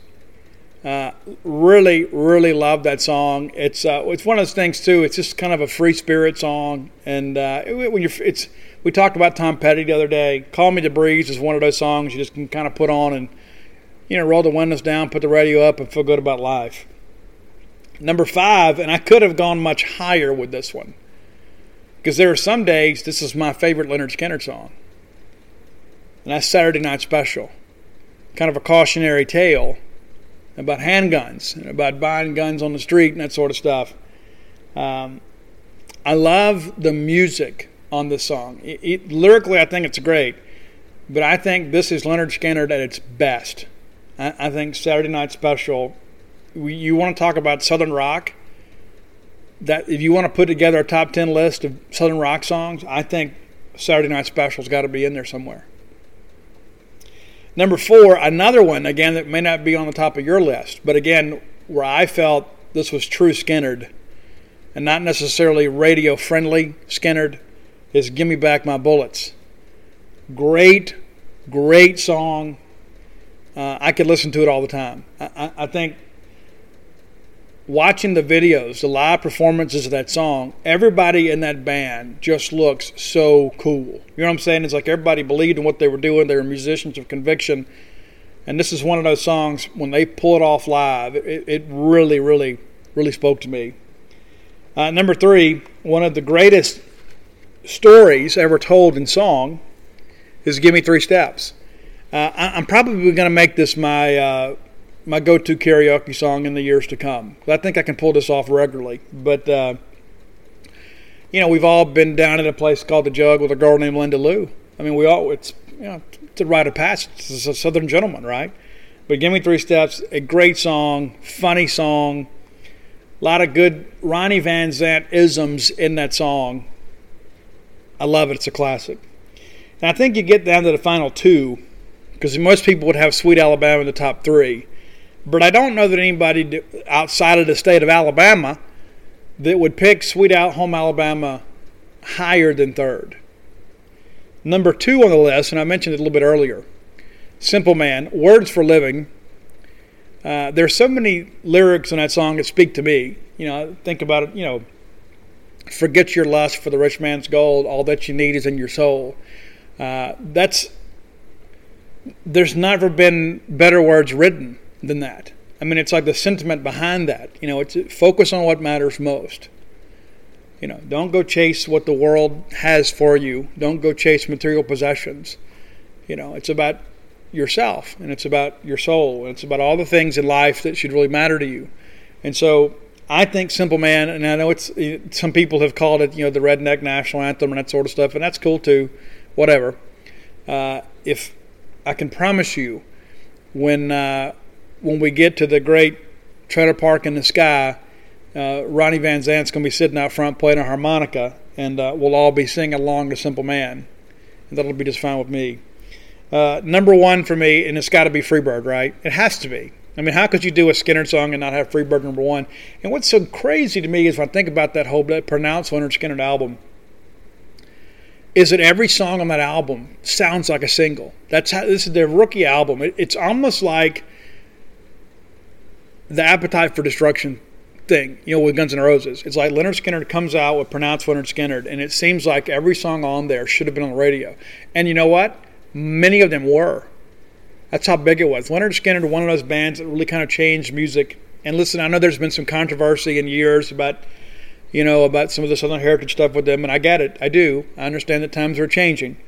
Uh, really, really love that song. It's uh, it's one of those things too. It's just kind of a free spirit song, and uh, when you're it's we talked about Tom Petty the other day. "Call Me the Breeze" is one of those songs you just can kind of put on and you know roll the windows down, put the radio up, and feel good about life. Number five, and I could have gone much higher with this one. Because there are some days, this is my favorite Lynyrd Skynyrd song. And that's Saturday Night Special. Kind of a cautionary tale about handguns and about buying guns on the street and that sort of stuff. Um, I love the music on this song. It, it, lyrically, I think it's great. but I think this is Lynyrd Skynyrd at its best. I, I think Saturday Night Special. We, you want to talk about Southern rock? That if you want to put together a top ten list of Southern rock songs, I think Saturday Night Special's got to be in there somewhere. Number four, another one again that may not be on the top of your list, but again where I felt this was true Skynyrd and not necessarily radio friendly Skynyrd is Give Me Back My Bullets. Great, great song. Uh, I could listen to it all the time. I, I, I think watching the videos, the live performances of that song, everybody in that band just looks so cool. You know what I'm saying? It's like everybody believed in what they were doing. They were musicians of conviction. And this is one of those songs, when they pull it off live, it, it really, really, really spoke to me. Uh, number three, one of the greatest stories ever told in song is "Give Me Three Steps." Uh, I, am probably going to make this my uh, my go-to karaoke song in the years to come. I think I can pull this off regularly. But uh, you know, we've all been down at a place called the Jug with a girl named Linda Lou. I mean, we all it's you know it's a rite of passage. It's a Southern gentleman, right? But "Give Me Three Steps," a great song, funny song. A lot of good Ronnie Van Zant isms in that song. I love it. It's a classic. And I think you get down to the final two, because most people would have Sweet Alabama in the top three. But I don't know that anybody outside of the state of Alabama that would pick Sweet Out Home Alabama higher than third. Number two on the list, and I mentioned it a little bit earlier Simple Man, Words for Living. Uh, there's so many lyrics in that song that speak to me. You know, think about it, you know, forget your lust for the rich man's gold, all that you need is in your soul. Uh, that's, there's never been better words written than that. I mean, it's like the sentiment behind that. You know, it's focus on what matters most. You know, don't go chase what the world has for you. Don't go chase material possessions. You know, it's about yourself and it's about your soul and it's about all the things in life that should really matter to you. And so I think Simple Man, and I know it's some people have called it, you know, the redneck national anthem and that sort of stuff, and that's cool too. Whatever. Uh, if I can promise you, when uh, when we get to the great trailer park in the sky, uh, Ronnie Van Zant's going to be sitting out front playing a harmonica, and uh, we'll all be singing along to Simple Man, and that'll be just fine with me. Uh, number one for me, and it's got to be Freebird, right? It has to be. I mean, how could you do a Skynyrd song and not have Freebird number one? And what's so crazy to me is when I think about that whole that pronounced Lynyrd Skynyrd album, is that every song on that album sounds like a single. That's how this is their rookie album. It, it's almost like the Appetite for Destruction thing, you know, with Guns N' Roses. It's like Lynyrd Skynyrd comes out with pronounced Lynyrd Skynyrd, and it seems like every song on there should have been on the radio. And you know what? Many of them were. That's how big it was. Lynyrd Skynyrd, one of those bands that really kind of changed music. And listen, I know there's been some controversy in years about, you know, about some of the Southern Heritage stuff with them, and I get it. I do. I understand that times are changing.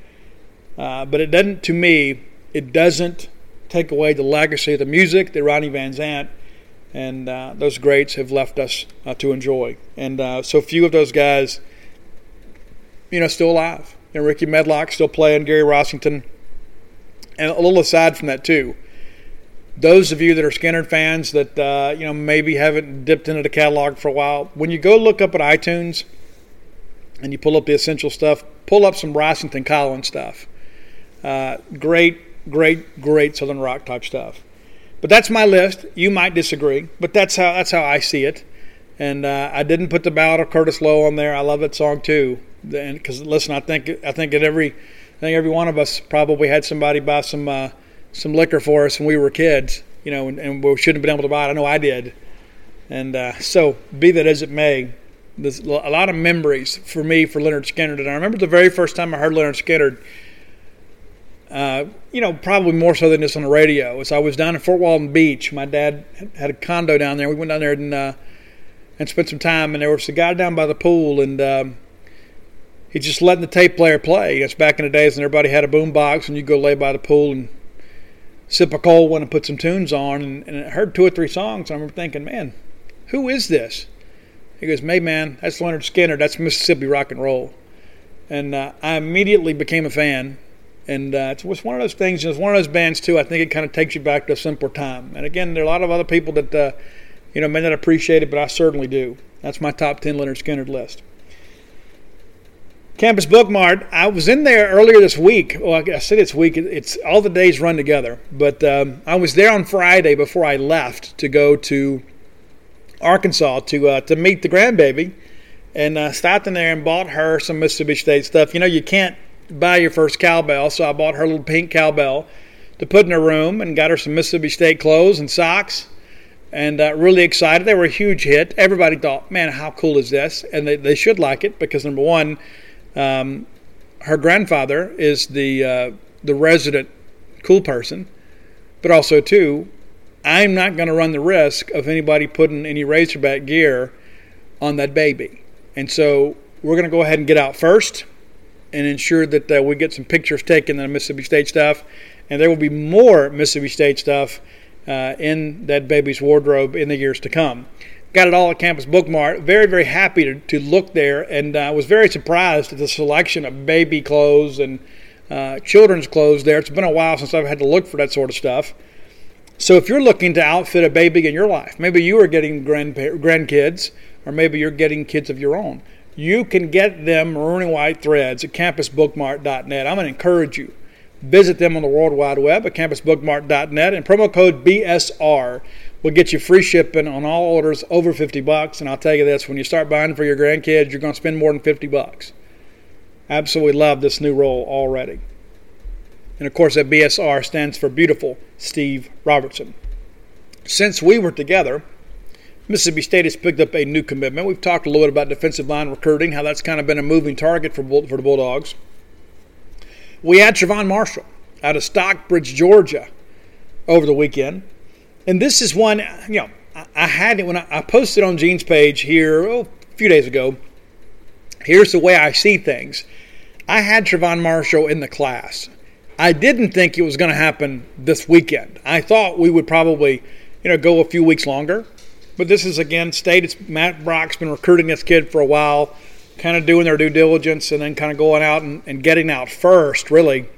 Uh, but it doesn't, to me, it doesn't take away the legacy of the music that Ronnie Van Zant and uh, those greats have left us uh, to enjoy. And uh, so few of those guys, you know, still alive. And Rickey Medlocke still playing, Gary Rossington. And a little aside from that, too, those of you that are Skynyrd fans that, uh, you know, maybe haven't dipped into the catalog for a while, when you go look up at iTunes and you pull up the essential stuff, pull up some Rossington Collins stuff. Uh, great, great, great Southern rock type stuff. But that's my list. You might disagree, but that's how that's how I see it. And uh, I didn't put the ballad of Curtis Loew on there. I love that song too. Because listen, I think I think that every I think every one of us probably had somebody buy some uh, some liquor for us when we were kids, you know, and, and, we shouldn't have been able to buy it. I know I did. And uh, so, be that as it may, there's a lot of memories for me for Lynyrd Skynyrd. And I remember the very first time I heard Lynyrd Skynyrd uh, you know, probably more so than this on the radio. As I was down in Fort Walton Beach, my dad had a condo down there. We went down there and uh, and spent some time. And there was a guy down by the pool, and um, he just letting the tape player play. It's back in the days when everybody had a boom box, and you go lay by the pool and sip a cold one and put some tunes on. And, and I heard two or three songs. And I remember thinking, man, who is this? He goes, "Hey man, that's Lynyrd Skynyrd. That's Mississippi rock and roll." And uh, I immediately became a fan And uh, it's, it's one of those things. It's one of those bands too. I think it kind of takes you back to a simpler time. And again, there are a lot of other people that uh, you know may not appreciate it, but I certainly do. That's my top ten Lynyrd Skynyrd list. Campus Book Mart. I was in there earlier this week. Well, I said it's week. It's all the days run together. But um, I was there on Friday before I left to go to Arkansas to uh, to meet the grandbaby, and uh, stopped in there and bought her some Mississippi State stuff. You know, you can't buy your first cowbell, so I bought her little pink cowbell to put in her room, and got her some Mississippi State clothes and socks. And uh, really excited. They were a huge hit. Everybody thought, "Man, how cool is this?" And they, they should like it because number one um, her grandfather is the uh, the resident cool person, but also too, I'm not going to run the risk of anybody putting any Razorback gear on that baby, and so we're going to go ahead and get out first and ensure that uh, we get some pictures taken of Mississippi State stuff, and there will be more Mississippi State stuff uh, in that baby's wardrobe in the years to come got it all at Campus Book Mart. Very, very happy to, to look there, and I uh, was very surprised at the selection of baby clothes and uh, children's clothes there. It's been a while since I've had to look for that sort of stuff. So if you're looking to outfit a baby in your life, maybe you are getting grandpa- grandkids, or maybe you're getting kids of your own, you can get them maroon and white threads at campusbookmart.net. I'm going to encourage you. Visit them on the World Wide Web at campusbookmart.net and promo code BSR will get you free shipping on all orders over 50 bucks. And I'll tell you this when you start buying for your grandkids, you're going to spend more than 50 bucks. Absolutely love this new roll already. And of course, that BSR stands for Beautiful Steve Robertson. Since we were together, Mississippi State has picked up a new commitment. We've talked a little bit about defensive line recruiting, how that's kind of been a moving target for, for the Bulldogs. We had Trevon Marshall out of Stockbridge, Georgia, over the weekend and this is one, you know, I, had it when I, I, posted on Gene's page here oh, a few days ago. Here's the way I see things. I had Trevon Marshall in the class. I didn't think it was going to happen this weekend. I thought we would probably, you know, go a few weeks longer. But this is again state. It's Matt Brock's been recruiting this kid for a while, kind of doing their due diligence and then kind of going out and, and getting out first, really.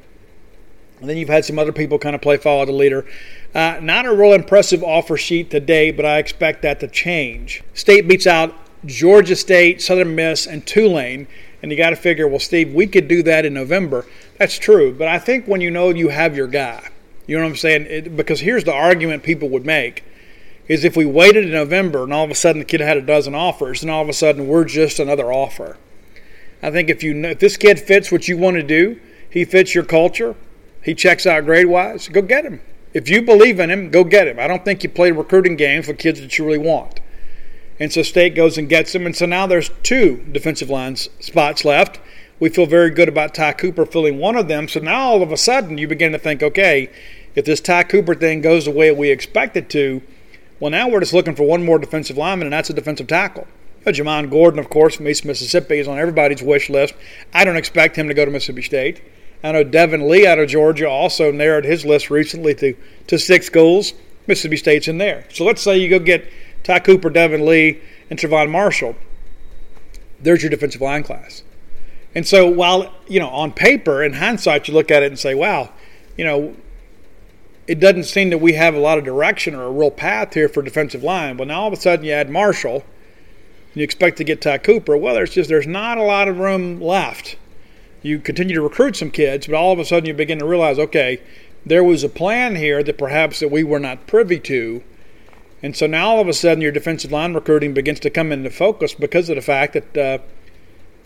And then you've had some other people kind of play follow the leader. Uh, not a real impressive offer sheet today, but I expect that to change. State beats out Georgia State, Southern Miss, and Tulane. And you got to figure, well, Steve, we could do that in November. That's true. But I think when you know you have your guy, you know what I'm saying? It, because here's the argument people would make is if we waited in November and all of a sudden the kid had a dozen offers, and all of a sudden we're just another offer. I think if you if this kid fits what you want to do, he fits your culture, he checks out grade wise, go get him. If you believe in him, go get him. I don't think you play recruiting games for kids that you really want. And so State goes and gets him. And so now there's two defensive line spots left. We feel very good about Ty Cooper filling one of them. So now all of a sudden you begin to think, okay, if this Ty Cooper thing goes the way we expect it to, well, now we're just looking for one more defensive lineman, and that's a defensive tackle. You Jamon Gordon, of course, from East Mississippi, is on everybody's wish list. I don't expect him to go to Mississippi State. I know Devin Lee out of Georgia also narrowed his list recently to, to six schools. Mississippi State's in there. So let's say you go get Ty Cooper, Devin Lee, and Trevon Marshall. There's your defensive line class. And so while, you know, on paper, in hindsight, you look at it and say, wow, you know, it doesn't seem that we have a lot of direction or a real path here for defensive line. Well, now all of a sudden you add Marshall, and you expect to get Ty Cooper. Well, there's just there's not a lot of room left you continue to recruit some kids, but all of a sudden you begin to realize, okay, there was a plan here that perhaps that we were not privy to. And so now all of a sudden your defensive line recruiting begins to come into focus because of the fact that uh,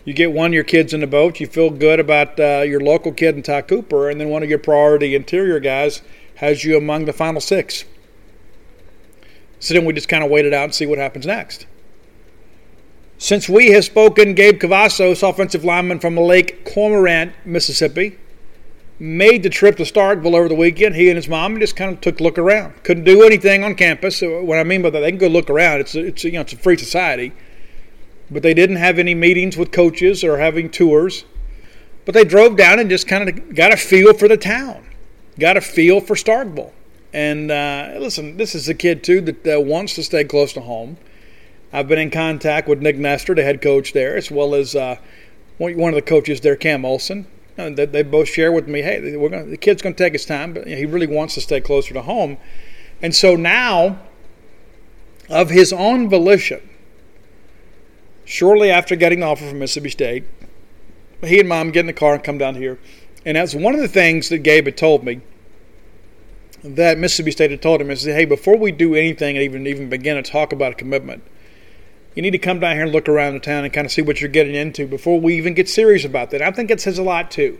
you get one of your kids in the boat, you feel good about uh, your local kid in Ty Cooper, and then one of your priority interior guys has you among the final six. So then we just kind of wait it out and see what happens next. Since we have spoken, Gabe Cavazos, offensive lineman from Lake Cormorant, Mississippi, made the trip to Starkville over the weekend. He and his mom just kind of took a look around. Couldn't do anything on campus. What I mean by that, they can go look around. It's a, it's a, you know it's a free society, but they didn't have any meetings with coaches or having tours. But they drove down and just kind of got a feel for the town, got a feel for Starkville. And uh, listen, this is a kid too that uh, wants to stay close to home. I've been in contact with Nick Nestor, the head coach there, as well as uh, one of the coaches there, Cam Olson. You know, they, both share with me, hey, we're gonna, the kid's going to take his time, but he really wants to stay closer to home. And so now, of his own volition, shortly after getting the offer from Mississippi State, he and mom get in the car and come down here. And that's one of the things that Gabe had told me that Mississippi State had told him is, hey, before we do anything and even even begin to talk about a commitment, you need to come down here and look around the town and kind of see what you're getting into before we even get serious about that. I think it says a lot too.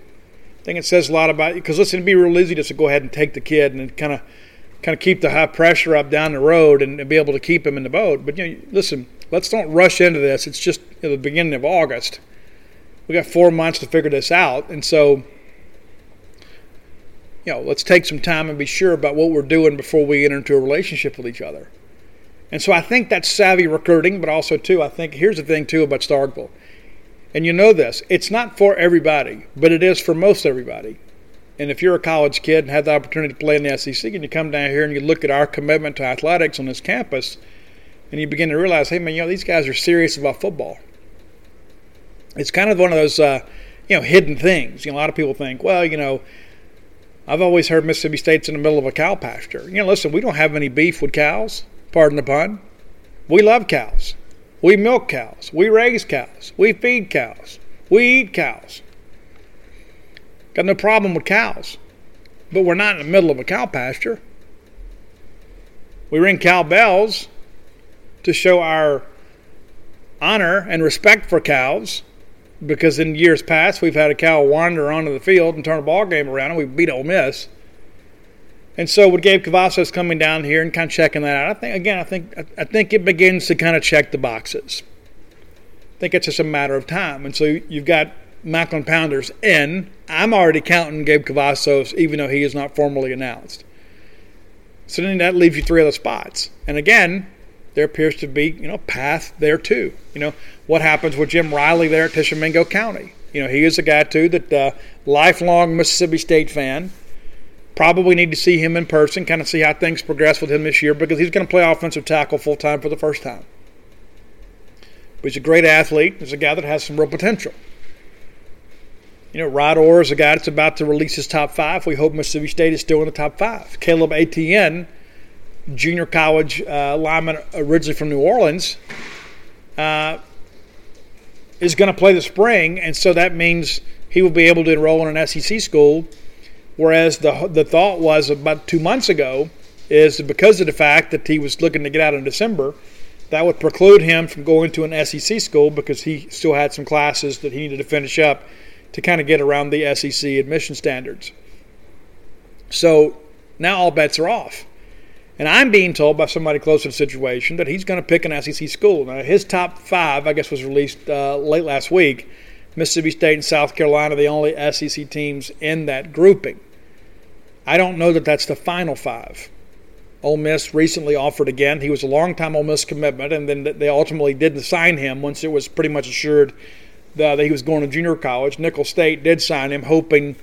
I think it says a lot about because listen, it'd be real easy just to go ahead and take the kid and kind of kind of keep the high pressure up down the road and, be able to keep him in the boat. But you know, listen, let's don't rush into this. It's just you know, the beginning of August. We got four months to figure this out, and so you know, let's take some time and be sure about what we're doing before we enter into a relationship with each other. And so I think that's savvy recruiting, but also too, I think here's the thing too about Starkville. And you know this, it's not for everybody, but it is for most everybody. And if you're a college kid and have the opportunity to play in the SEC, and you come down here and you look at our commitment to athletics on this campus, and you begin to realize, hey man, you know these guys are serious about football. It's kind of one of those, uh, you know, hidden things. You know, a lot of people think, well, you know, I've always heard Mississippi State's in the middle of a cow pasture. You know, listen, we don't have any beef with cows, pardon the pun. We love cows. We milk cows. We raise cows. We feed cows. We eat cows. Got no problem with cows. But we're not in the middle of a cow pasture. We ring cow bells to show our honor and respect for cows because in years past we've had a cow wander onto the field and turn a ball game around and we beat Ole Miss. And so with Gabe Cavazos coming down here and kind of checking that out, I think again I think I think it begins to kind of check the boxes. I think it's just a matter of time. And so you've got Macklin Pounders in. I'm already counting Gabe Cavazos even though he is not formally announced. So then that leaves you three other spots. And again, there appears to be, you know, path there too. You know, what happens with Jim Riley there at Tishomingo County? You know, he is a guy too that uh, lifelong Mississippi State fan. Probably need to see him in person, kind of see how things progress with him this year because he's going to play offensive tackle full time for the first time. But he's a great athlete. He's a guy that has some real potential. You know, Rod Orr is a guy that's about to release his top five. We hope Mississippi State is still in the top five. Caleb Etienne junior college uh, lineman originally from New Orleans, uh, is going to play the spring, and so that means he will be able to enroll in an SEC school. Whereas the the thought was about two months ago is because of the fact that he was looking to get out in December, that would preclude him from going to an SEC school because he still had some classes that he needed to finish up to kind of get around the SEC admission standards. So now all bets are off. And I'm being told by somebody close to the situation that he's going to pick an SEC school. Now, his top five, I guess, was released uh, late last week. Mississippi State and South Carolina, the only SEC teams in that grouping. I don't know that that's the final five. Ole Miss recently offered again. He was a long-time Ole Miss commitment, and then they ultimately didn't sign him once it was pretty much assured that he was going to junior college. Nicholls State did sign him, hoping,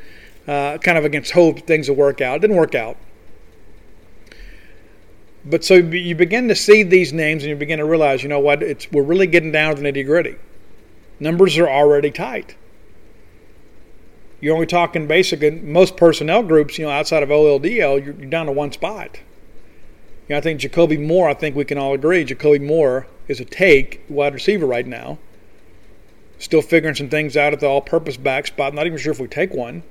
uh, kind of against hope, things would work out. It didn't work out. But so you begin to see these names and you begin to realize, you know what, it's we're really getting down to the nitty gritty. Numbers are already tight. You're only talking basically most personnel groups, you know, outside of OLDL, you're, you're down to one spot. You know, I think Jacoby Moore, I think we can all agree, Jacoby Moore is a take wide receiver right now. Still figuring some things out at the all purpose back spot. Not even sure if we take one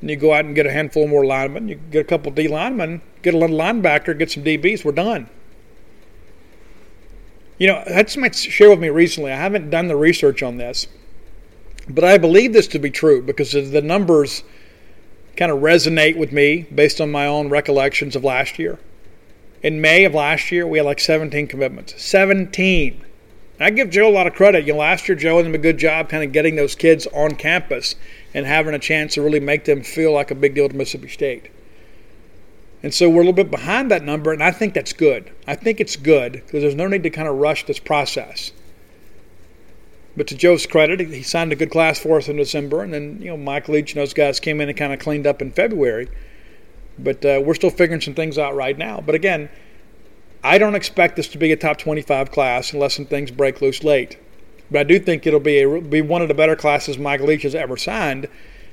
and you go out and get a handful more linemen, you get a couple D linemen, get a little linebacker, get some DBs, we're done. You know, had somebody share with me recently. I haven't done the research on this, but I believe this to be true because the numbers kind of resonate with me based on my own recollections of last year. In May of last year, we had like 17 commitments. 17. I give Joe a lot of credit. You know, last year Joe did a good job kind of getting those kids on campus and having a chance to really make them feel like a big deal to Mississippi State. And so we're a little bit behind that number, and I think that's good. I think it's good because there's no need to kind of rush this process. But to Joe's credit, he signed a good class for us in December, and then you know Mike Leach and those guys came in and kind of cleaned up in February. But uh, we're still figuring some things out right now. But again, I don't expect this to be a top 25 class unless some things break loose late. but I do think it'll be a, be one of the better classes Mike Leach has ever signed.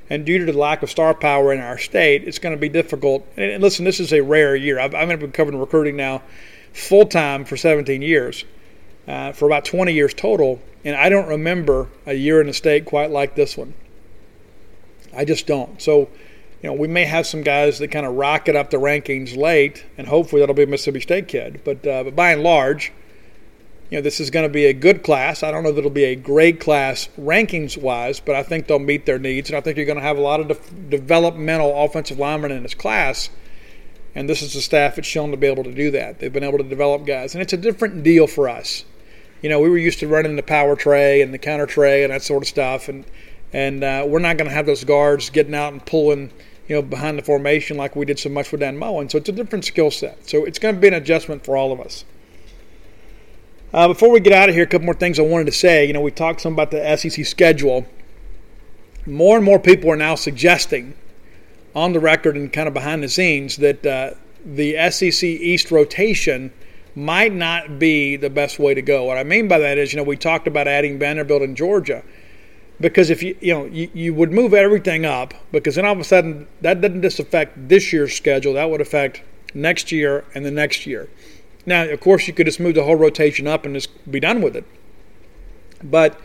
And due to the lack of star power in our state, it's going to be difficult. And listen, this is a rare year. I've, I've been covering recruiting now full time for 17 years, uh, for about 20 years total, and I don't remember a year in the state quite like this one. I just don't. So, you know, we may have some guys that kind of rocket up the rankings late, and hopefully that'll be a Mississippi State kid. But, uh, but by and large, you know, this is going to be a good class. I don't know that it'll be a great class rankings wise, but I think they'll meet their needs. And I think you're going to have a lot of de- developmental offensive linemen in this class. And this is the staff that's shown to be able to do that. They've been able to develop guys. And it's a different deal for us. You know, we were used to running the power tray and the counter tray and that sort of stuff. And, and uh, we're not going to have those guards getting out and pulling, you know, behind the formation like we did so much with Dan Mullen. So it's a different skill set. So it's going to be an adjustment for all of us. Uh, before we get out of here, a couple more things I wanted to say. You know, we talked some about the SEC schedule. More and more people are now suggesting, on the record and kind of behind the scenes, that uh, the SEC East rotation might not be the best way to go. What I mean by that is, you know, we talked about adding Vanderbilt and Georgia because if you you know you, you would move everything up because then all of a sudden that doesn't just affect this year's schedule that would affect next year and the next year now, of course, you could just move the whole rotation up and just be done with it. But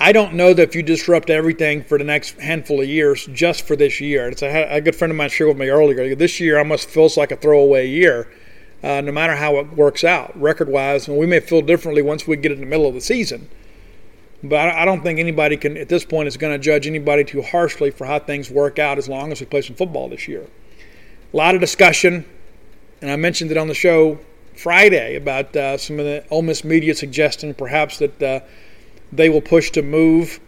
I don't know that if you disrupt everything for the next handful of years just for this year. And it's a, a good friend of mine shared with me earlier. This year almost feels like a throwaway year, uh, no matter how it works out record wise. And we may feel differently once we get in the middle of the season. But I don't think anybody can, at this point, is going to judge anybody too harshly for how things work out as long as we play some football this year. A lot of discussion, and I mentioned it on the show Friday about uh, some of the Ole Miss media suggesting perhaps that uh, they will push to move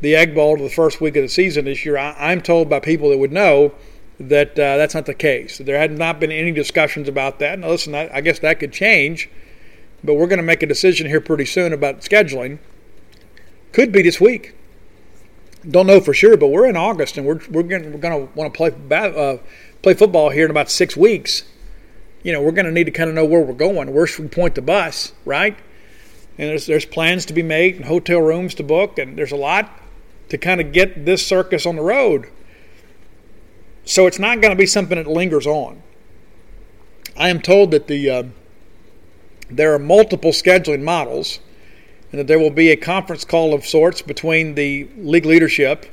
the Egg Bowl to the first week of the season this year. I, am told by people that would know that uh, that's not the case. There had not been any discussions about that. Now, listen, I, I guess that could change, but we're going to make a decision here pretty soon about scheduling. Could be this week. Don't know for sure, but we're in August and we're, we're going to want to play, uh, play football here in about six weeks you know, we're going to need to kind of know where we're going. Where should we point the bus, right? And there's there's plans to be made and hotel rooms to book, and there's a lot to kind of get this circus on the road. So it's not going to be something that lingers on. I am told that the uh, there are multiple scheduling models, and that there will be a conference call of sorts between the league leadership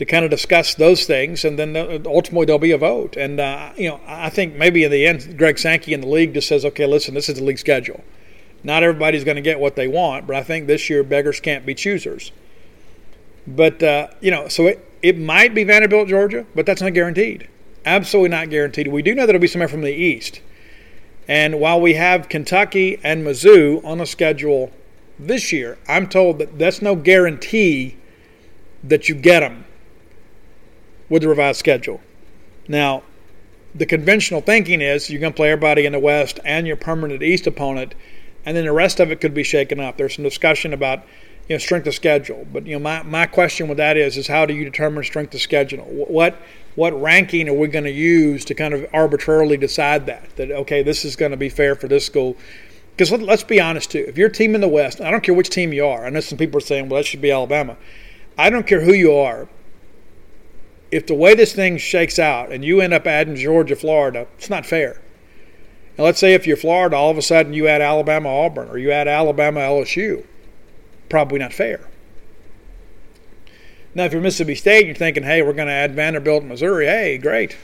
to kind of discuss those things, and then ultimately there'll be a vote. And uh, you know, I think maybe in the end, Greg Sankey in the league just says, "Okay, listen, this is the league schedule. Not everybody's going to get what they want, but I think this year beggars can't be choosers." But uh, you know, so it it might be Vanderbilt, Georgia, but that's not guaranteed. Absolutely not guaranteed. We do know that it'll be somewhere from the east. And while we have Kentucky and Mizzou on the schedule this year, I'm told that that's no guarantee that you get them with the revised schedule. Now, the conventional thinking is you're going to play everybody in the West and your permanent East opponent, and then the rest of it could be shaken up. There's some discussion about you know strength of schedule, but you know my, my question with that is is how do you determine strength of schedule? What what ranking are we going to use to kind of arbitrarily decide that that okay this is going to be fair for this school? Because let, us be honest too, if you're a team in the West, I don't care which team you are. I know some people are saying well that should be Alabama. I don't care who you are if the way this thing shakes out and you end up adding Georgia, Florida, it's not fair. And let's say if you're Florida, all of a sudden you add Alabama, Auburn, or you add Alabama, LSU, probably not fair. Now, if you're Mississippi State and you're thinking, hey, we're going to add Vanderbilt, Missouri, hey, great.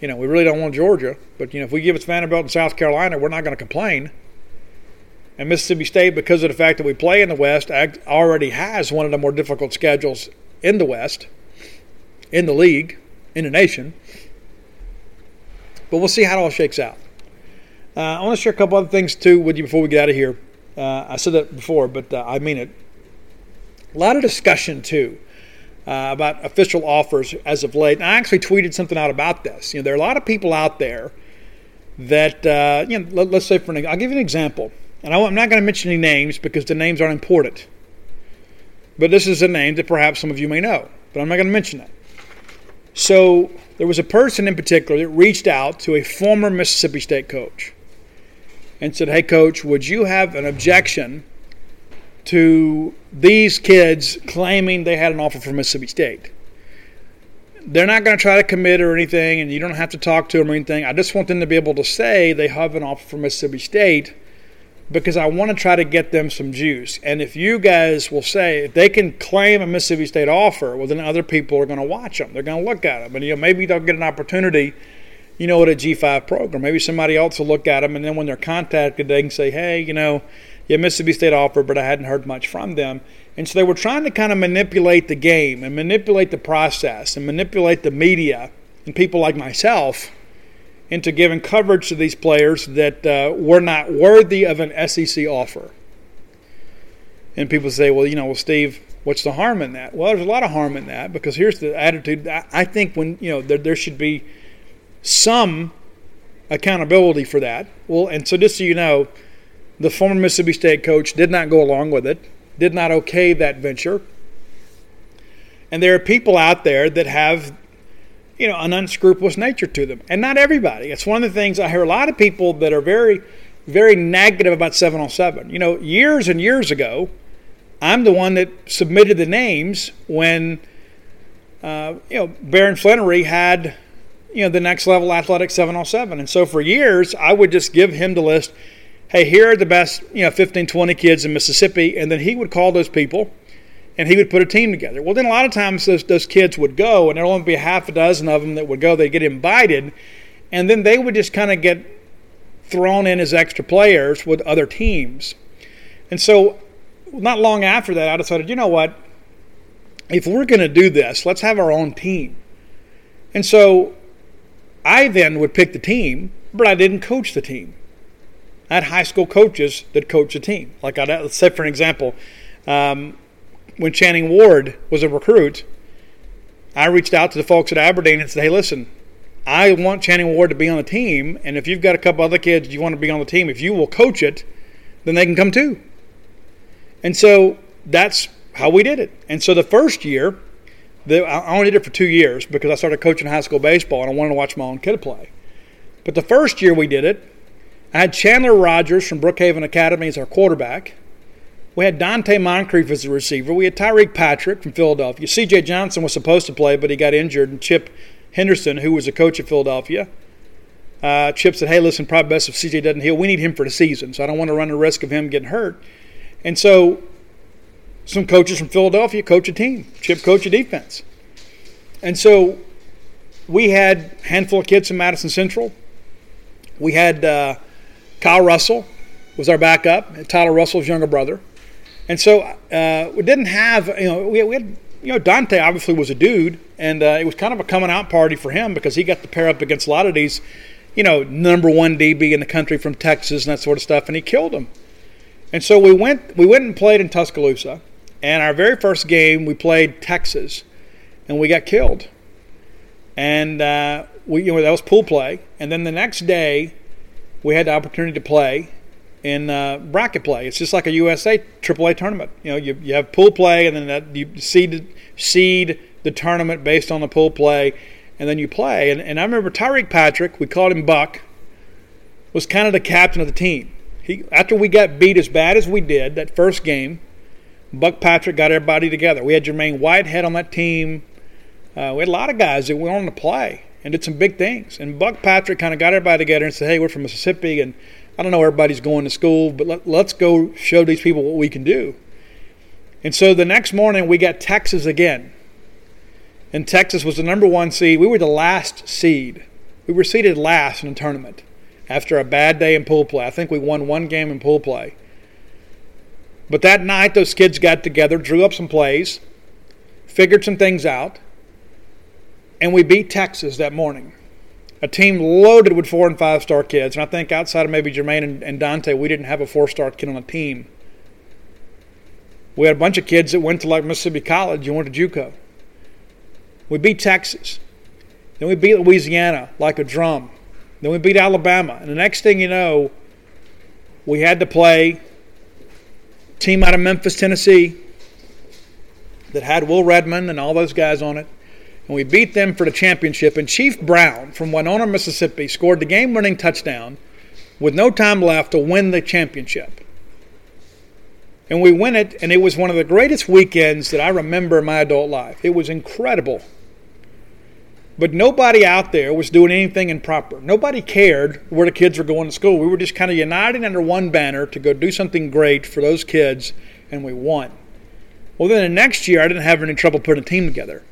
You know, we really don't want Georgia, but you know, if we give us Vanderbilt and South Carolina, we're not going to complain. And Mississippi State, because of the fact that we play in the West, already has one of the more difficult schedules in the West in the league, in the nation. But we'll see how it all shakes out. Uh, I want to share a couple other things too with you before we get out of here. Uh, I said that before, but uh, I mean it. A lot of discussion too uh, about official offers as of late. And I actually tweeted something out about this. You know, there are a lot of people out there that uh, you know. Let, us say for an, I'll give you an example, and I, I'm not going to mention any names because the names aren't important. But this is a name that perhaps some of you may know, but I'm not going to mention it. So there was a person in particular that reached out to a former Mississippi State coach and said, Hey, coach, would you have an objection to these kids claiming they had an offer from Mississippi State. They're not going to try to commit or anything, and you don't have to talk to them or anything. I just want them to be able to say they have an offer from Mississippi State because I want to try to get them some juice. And if you guys will say if they can claim a Mississippi State offer, well, then other people are going to watch them. They're going to look at them, and you know maybe they'll get an opportunity. You know, at a G5 program, maybe somebody else will look at them, and then when they're contacted, they can say, "Hey, you know, yeah, Mississippi State offered, but I hadn't heard much from them." And so they were trying to kind of manipulate the game and manipulate the process and manipulate the media and people like myself into giving coverage to these players that uh, were not worthy of an SEC offer. And people say, well, you know, well, Steve, what's the harm in that? Well, there's a lot of harm in that because here's the attitude. I think when, you know, there, there should be some accountability for that. Well, and so just so you know, the former Mississippi State coach did not go along with it, did not okay that venture. And there are people out there that have you know, an unscrupulous nature to them. And not everybody. It's one of the things I hear a lot of people that are very, very negative about 707. You know, years and years ago, I'm the one that submitted the names when, uh, you know, Baron Flannery had, you know, the next level athletic 707. And so for years, I would just give him the list. Hey, here are the best, you know, 15, 20 kids in Mississippi. And then he would call those people and he would put a team together. Well, then a lot of times those, those kids would go, and there'd only be half a dozen of them that would go. They'd get invited, and then they would just kind of get thrown in as extra players with other teams. And so, not long after that, I decided, you know what? If we're going to do this, let's have our own team. And so, I then would pick the team, but I didn't coach the team. I had high school coaches that coached a team. Like, I'd, let's say, for an example, um, when Channing Ward was a recruit, I reached out to the folks at Aberdeen and said, hey, listen, I want Channing Ward to be on the team, and if you've got a couple other kids you want to be on the team, if you will coach it, then they can come too. And so that's how we did it. And so the first year, the, I only did it for two years because I started coaching high school baseball and I wanted to watch my own kid play. But the first year we did it, I had Chandler Rogers from Brookhaven Academy as our quarterback. We had Donte Moncrief as a receiver. We had Tyreek Patrick from Philadelphia. C.J. Johnson was supposed to play, but he got injured. And Chip Henderson, who was a coach at Philadelphia, uh, Chip said, "Hey, listen, probably best if C.J. doesn't heal. We need him for the season, so I don't want to run the risk of him getting hurt." And so, some coaches from Philadelphia coach a team. Chip coach a defense, and so we had a handful of kids from Madison Central. We had uh, Kyle Russell was our backup, Tyler Russell's younger brother. And so uh, we didn't have, you know, we, we had, you know, Donte obviously was a dude, and uh, it was kind of a coming out party for him because he got to pair up against a lot of these, you know, number one DB in the country from Texas and that sort of stuff, and he killed them. And so we went, we went and played in Tuscaloosa, and our very first game we played Texas, and we got killed. And uh, we, you know, that was pool play, and then the next day we had the opportunity to play in uh, bracket play. It's just like a USA AAA tournament. You know, you, you have pool play, and then that you seed seed the tournament based on the pool play, and then you play. And, and I remember Tyreek Patrick, we called him Buck, was kind of the captain of the team. He after we got beat as bad as we did that first game, Buck Patrick got everybody together. We had Jermaine Whitehead on that team. Uh, we had a lot of guys that went on to play and did some big things. And Buck Patrick kind of got everybody together and said, "Hey, we're from Mississippi, and I don't know everybody's going to school, but let, let's go show these people what we can do. And so the next morning we got Texas again. And Texas was the number one seed. We were the last seed. We were seeded last in the tournament after a bad day in pool play. I think we won one game in pool play. But that night, those kids got together, drew up some plays, figured some things out, and we beat Texas that morning a team loaded with four and five star kids. And I think outside of maybe Jermaine and, and Donte, we didn't have a four star kid on the team. We had a bunch of kids that went to like Mississippi College and went to JUCO. We beat Texas. Then we beat Louisiana like a drum. Then we beat Alabama. And the next thing you know, we had to play team out of Memphis, Tennessee that had Will Redmond and all those guys on it and we beat them for the championship. And Chief Brown from Winona, Mississippi, scored the game winning touchdown with no time left to win the championship. And we win it, and it was one of the greatest weekends that I remember in my adult life. It was incredible. But nobody out there was doing anything improper. Nobody cared where the kids were going to school. We were just kind of united under one banner to go do something great for those kids, and we won. Well, then the next year, I didn't have any trouble putting a team together.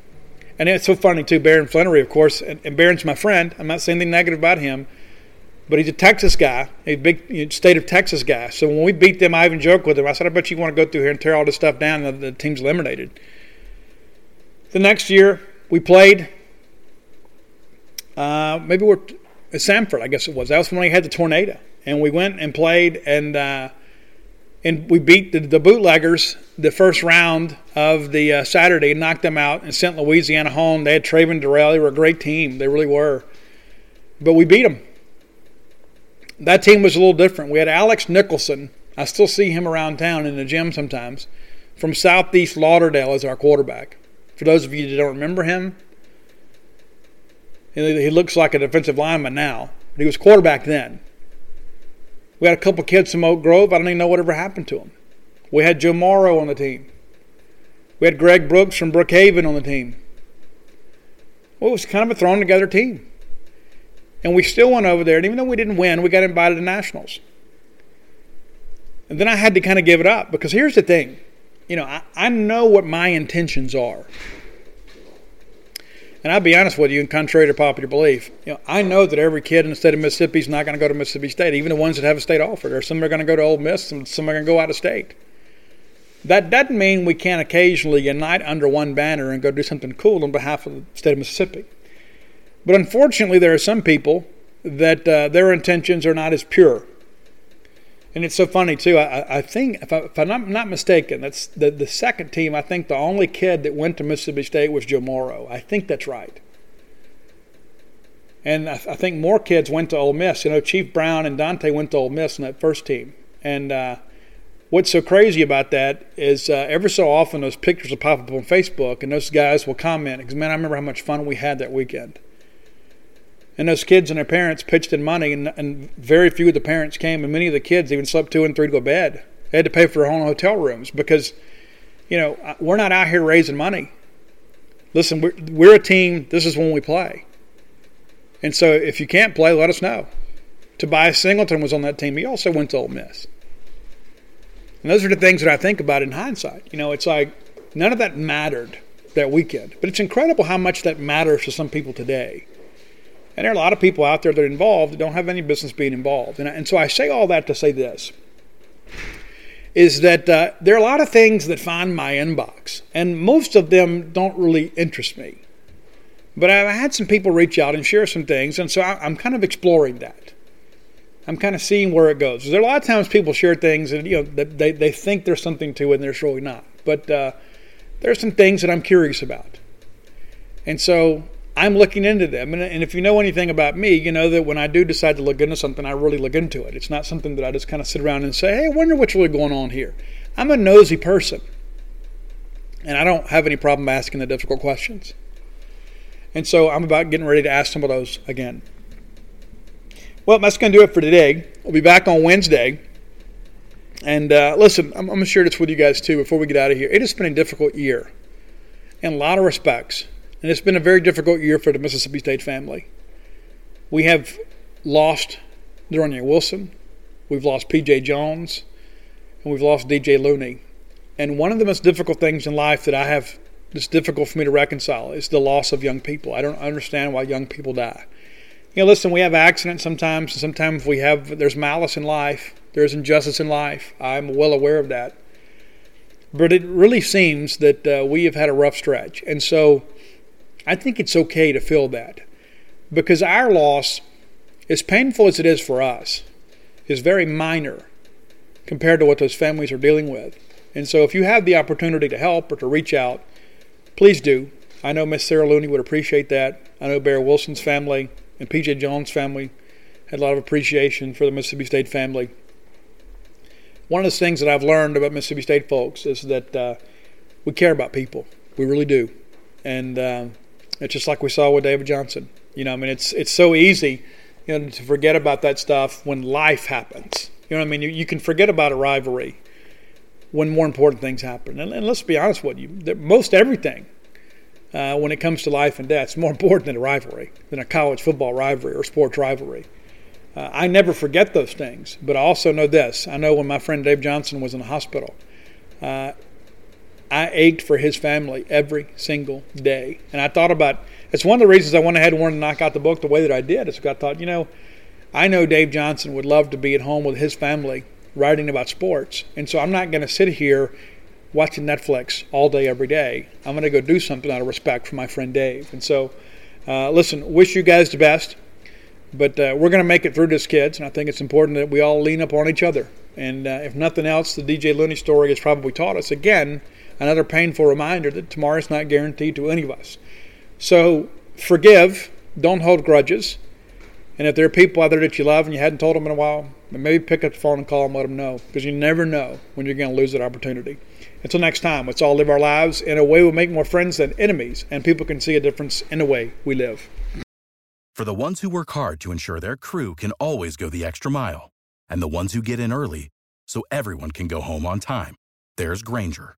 And it's so funny, too. Baron Flannery, of course, and, and Baron's my friend. I'm not saying anything negative about him. But he's a Texas guy, a big state of Texas guy. So when we beat them, I even joked with him. I said, I bet you want to go through here and tear all this stuff down, the, the team's eliminated. The next year, we played. Uh, maybe we're at Sanford, I guess it was. That was when we had the tornado. And we went and played, and uh, and we beat the, the, bootleggers the first round of the uh, Saturday, knocked them out, and sent Louisiana home. They had Travin Dural. They were a great team. They really were. But we beat them that team was a little different. We had Alex Nicholson. I still see him around town in the gym sometimes from Southeast Lauderdale as our quarterback. For those of you that don't remember him, he looks like a defensive lineman now, but he was quarterback then. We had a couple kids from Oak Grove. I don't even know whatever happened to them. We had Joe Morrow on the team. We had Greg Brooks from Brookhaven on the team. Well, it was kind of a thrown together team. And we still went over there. And even though we didn't win, we got invited to nationals. And then I had to kind of give it up because here's the thing you know, I, I know what my intentions are. And I'll be honest with you, and contrary to popular belief, you know, I know that every kid in the state of Mississippi is not going to go to Mississippi State, even the ones that have a state offer. There some are going to go to Ole Miss, and some are going to go out of state. That doesn't mean we can't occasionally unite under one banner and go do something cool on behalf of the state of Mississippi. But unfortunately, there are some people that uh, their intentions are not as pure. And it's so funny too. I, I think, if, I, am not, mistaken, that's the, the second team. I think the only kid that went to Mississippi State was Joe Morrow. I think that's right. And I, I, think more kids went to Ole Miss. You know, Chief Brown and Donte went to Ole Miss in that first team. And uh, what's so crazy about that is uh, every so often those pictures will pop up on Facebook, and those guys will comment because man, I remember how much fun we had that weekend. And those kids and their parents pitched in money, and, and very few of the parents came, and many of the kids even slept two and three to go to bed. They had to pay for their own hotel rooms because, you know, we're not out here raising money. Listen, we're, we're a team. This is when we play. And so if you can't play, let us know. Tobias Singleton was on that team. He also went to Ole Miss. And those are the things that I think about in hindsight. You know, it's like none of that mattered that weekend. But it's incredible how much that matters to some people today. And there are a lot of people out there that are involved that don't have any business being involved. And, and so I say all that to say this is that uh, there are a lot of things that find my inbox, and most of them don't really interest me. But I've had some people reach out and share some things, and so I'm kind of exploring that. I'm kind of seeing where it goes. There are a lot of times people share things and you know they, they think there's something to it and there's really not. But uh, there's some things that I'm curious about. And so I'm looking into them. And, and if you know anything about me, you know that when I do decide to look into something, I really look into it. It's not something that I just kind of sit around and say, hey, I wonder what's really going on here. I'm a nosy person. And I don't have any problem asking the difficult questions. And so I'm about getting ready to ask some of those again. Well, that's going to do it for today. We'll be back on Wednesday. And uh, listen, I'm, I'm going to share this with you guys too before we get out of here. It has been a difficult year in a lot of respects. And it's been a very difficult year for the Mississippi State family. We have lost Darnell Wilson, we've lost P.J. Jones, and we've lost D.J. Looney. And one of the most difficult things in life that I have that's difficult for me to reconcile is the loss of young people. I don't understand why young people die. You know, listen, we have accidents sometimes, and sometimes we have there's malice in life, there's injustice in life. I'm well aware of that. But it really seems that uh, we have had a rough stretch. And so I think it's okay to feel that because our loss, as painful as it is for us, is very minor compared to what those families are dealing with. And so if you have the opportunity to help or to reach out, please do. I know Miss Sarah Looney would appreciate that. I know Bear Wilson's family and PJ Jones' family had a lot of appreciation for the Mississippi State family. One of the things that I've learned about Mississippi State folks is that uh, we care about people. We really do. And uh, it's just like we saw with David Johnson. You know, I mean, it's it's so easy, you know, to forget about that stuff when life happens. You know what I mean? You, you can forget about a rivalry, when more important things happen. And, and let's be honest with you, most everything uh, when it comes to life and death is more important than a rivalry, than a college football rivalry or sports rivalry. Uh, I never forget those things, but I also know this. I know when my friend Dave Johnson was in the hospital, uh, I ached for his family every single day. And I thought about it's one of the reasons I went ahead and wanted to knock out the book the way that I did. Is I thought, you know, I know Dave Johnson would love to be at home with his family writing about sports. And so I'm not going to sit here watching Netflix all day, every day. I'm going to go do something out of respect for my friend Dave. And so, uh, listen, wish you guys the best. But uh, we're going to make it through this, kids. And I think it's important that we all lean up on each other. And uh, if nothing else, the DJ Looney story has probably taught us, again, another painful reminder that tomorrow is not guaranteed to any of us. So forgive, don't hold grudges. And if there are people out there that you love and you hadn't told them in a while, maybe pick up the phone and call them, let them know, because you never know when you're going to lose that opportunity. Until next time, let's all live our lives in a way we make more friends than enemies, and people can see a difference in the way we live. For the ones who work hard to ensure their crew can always go the extra mile, and the ones who get in early so everyone can go home on time, there's Grainger,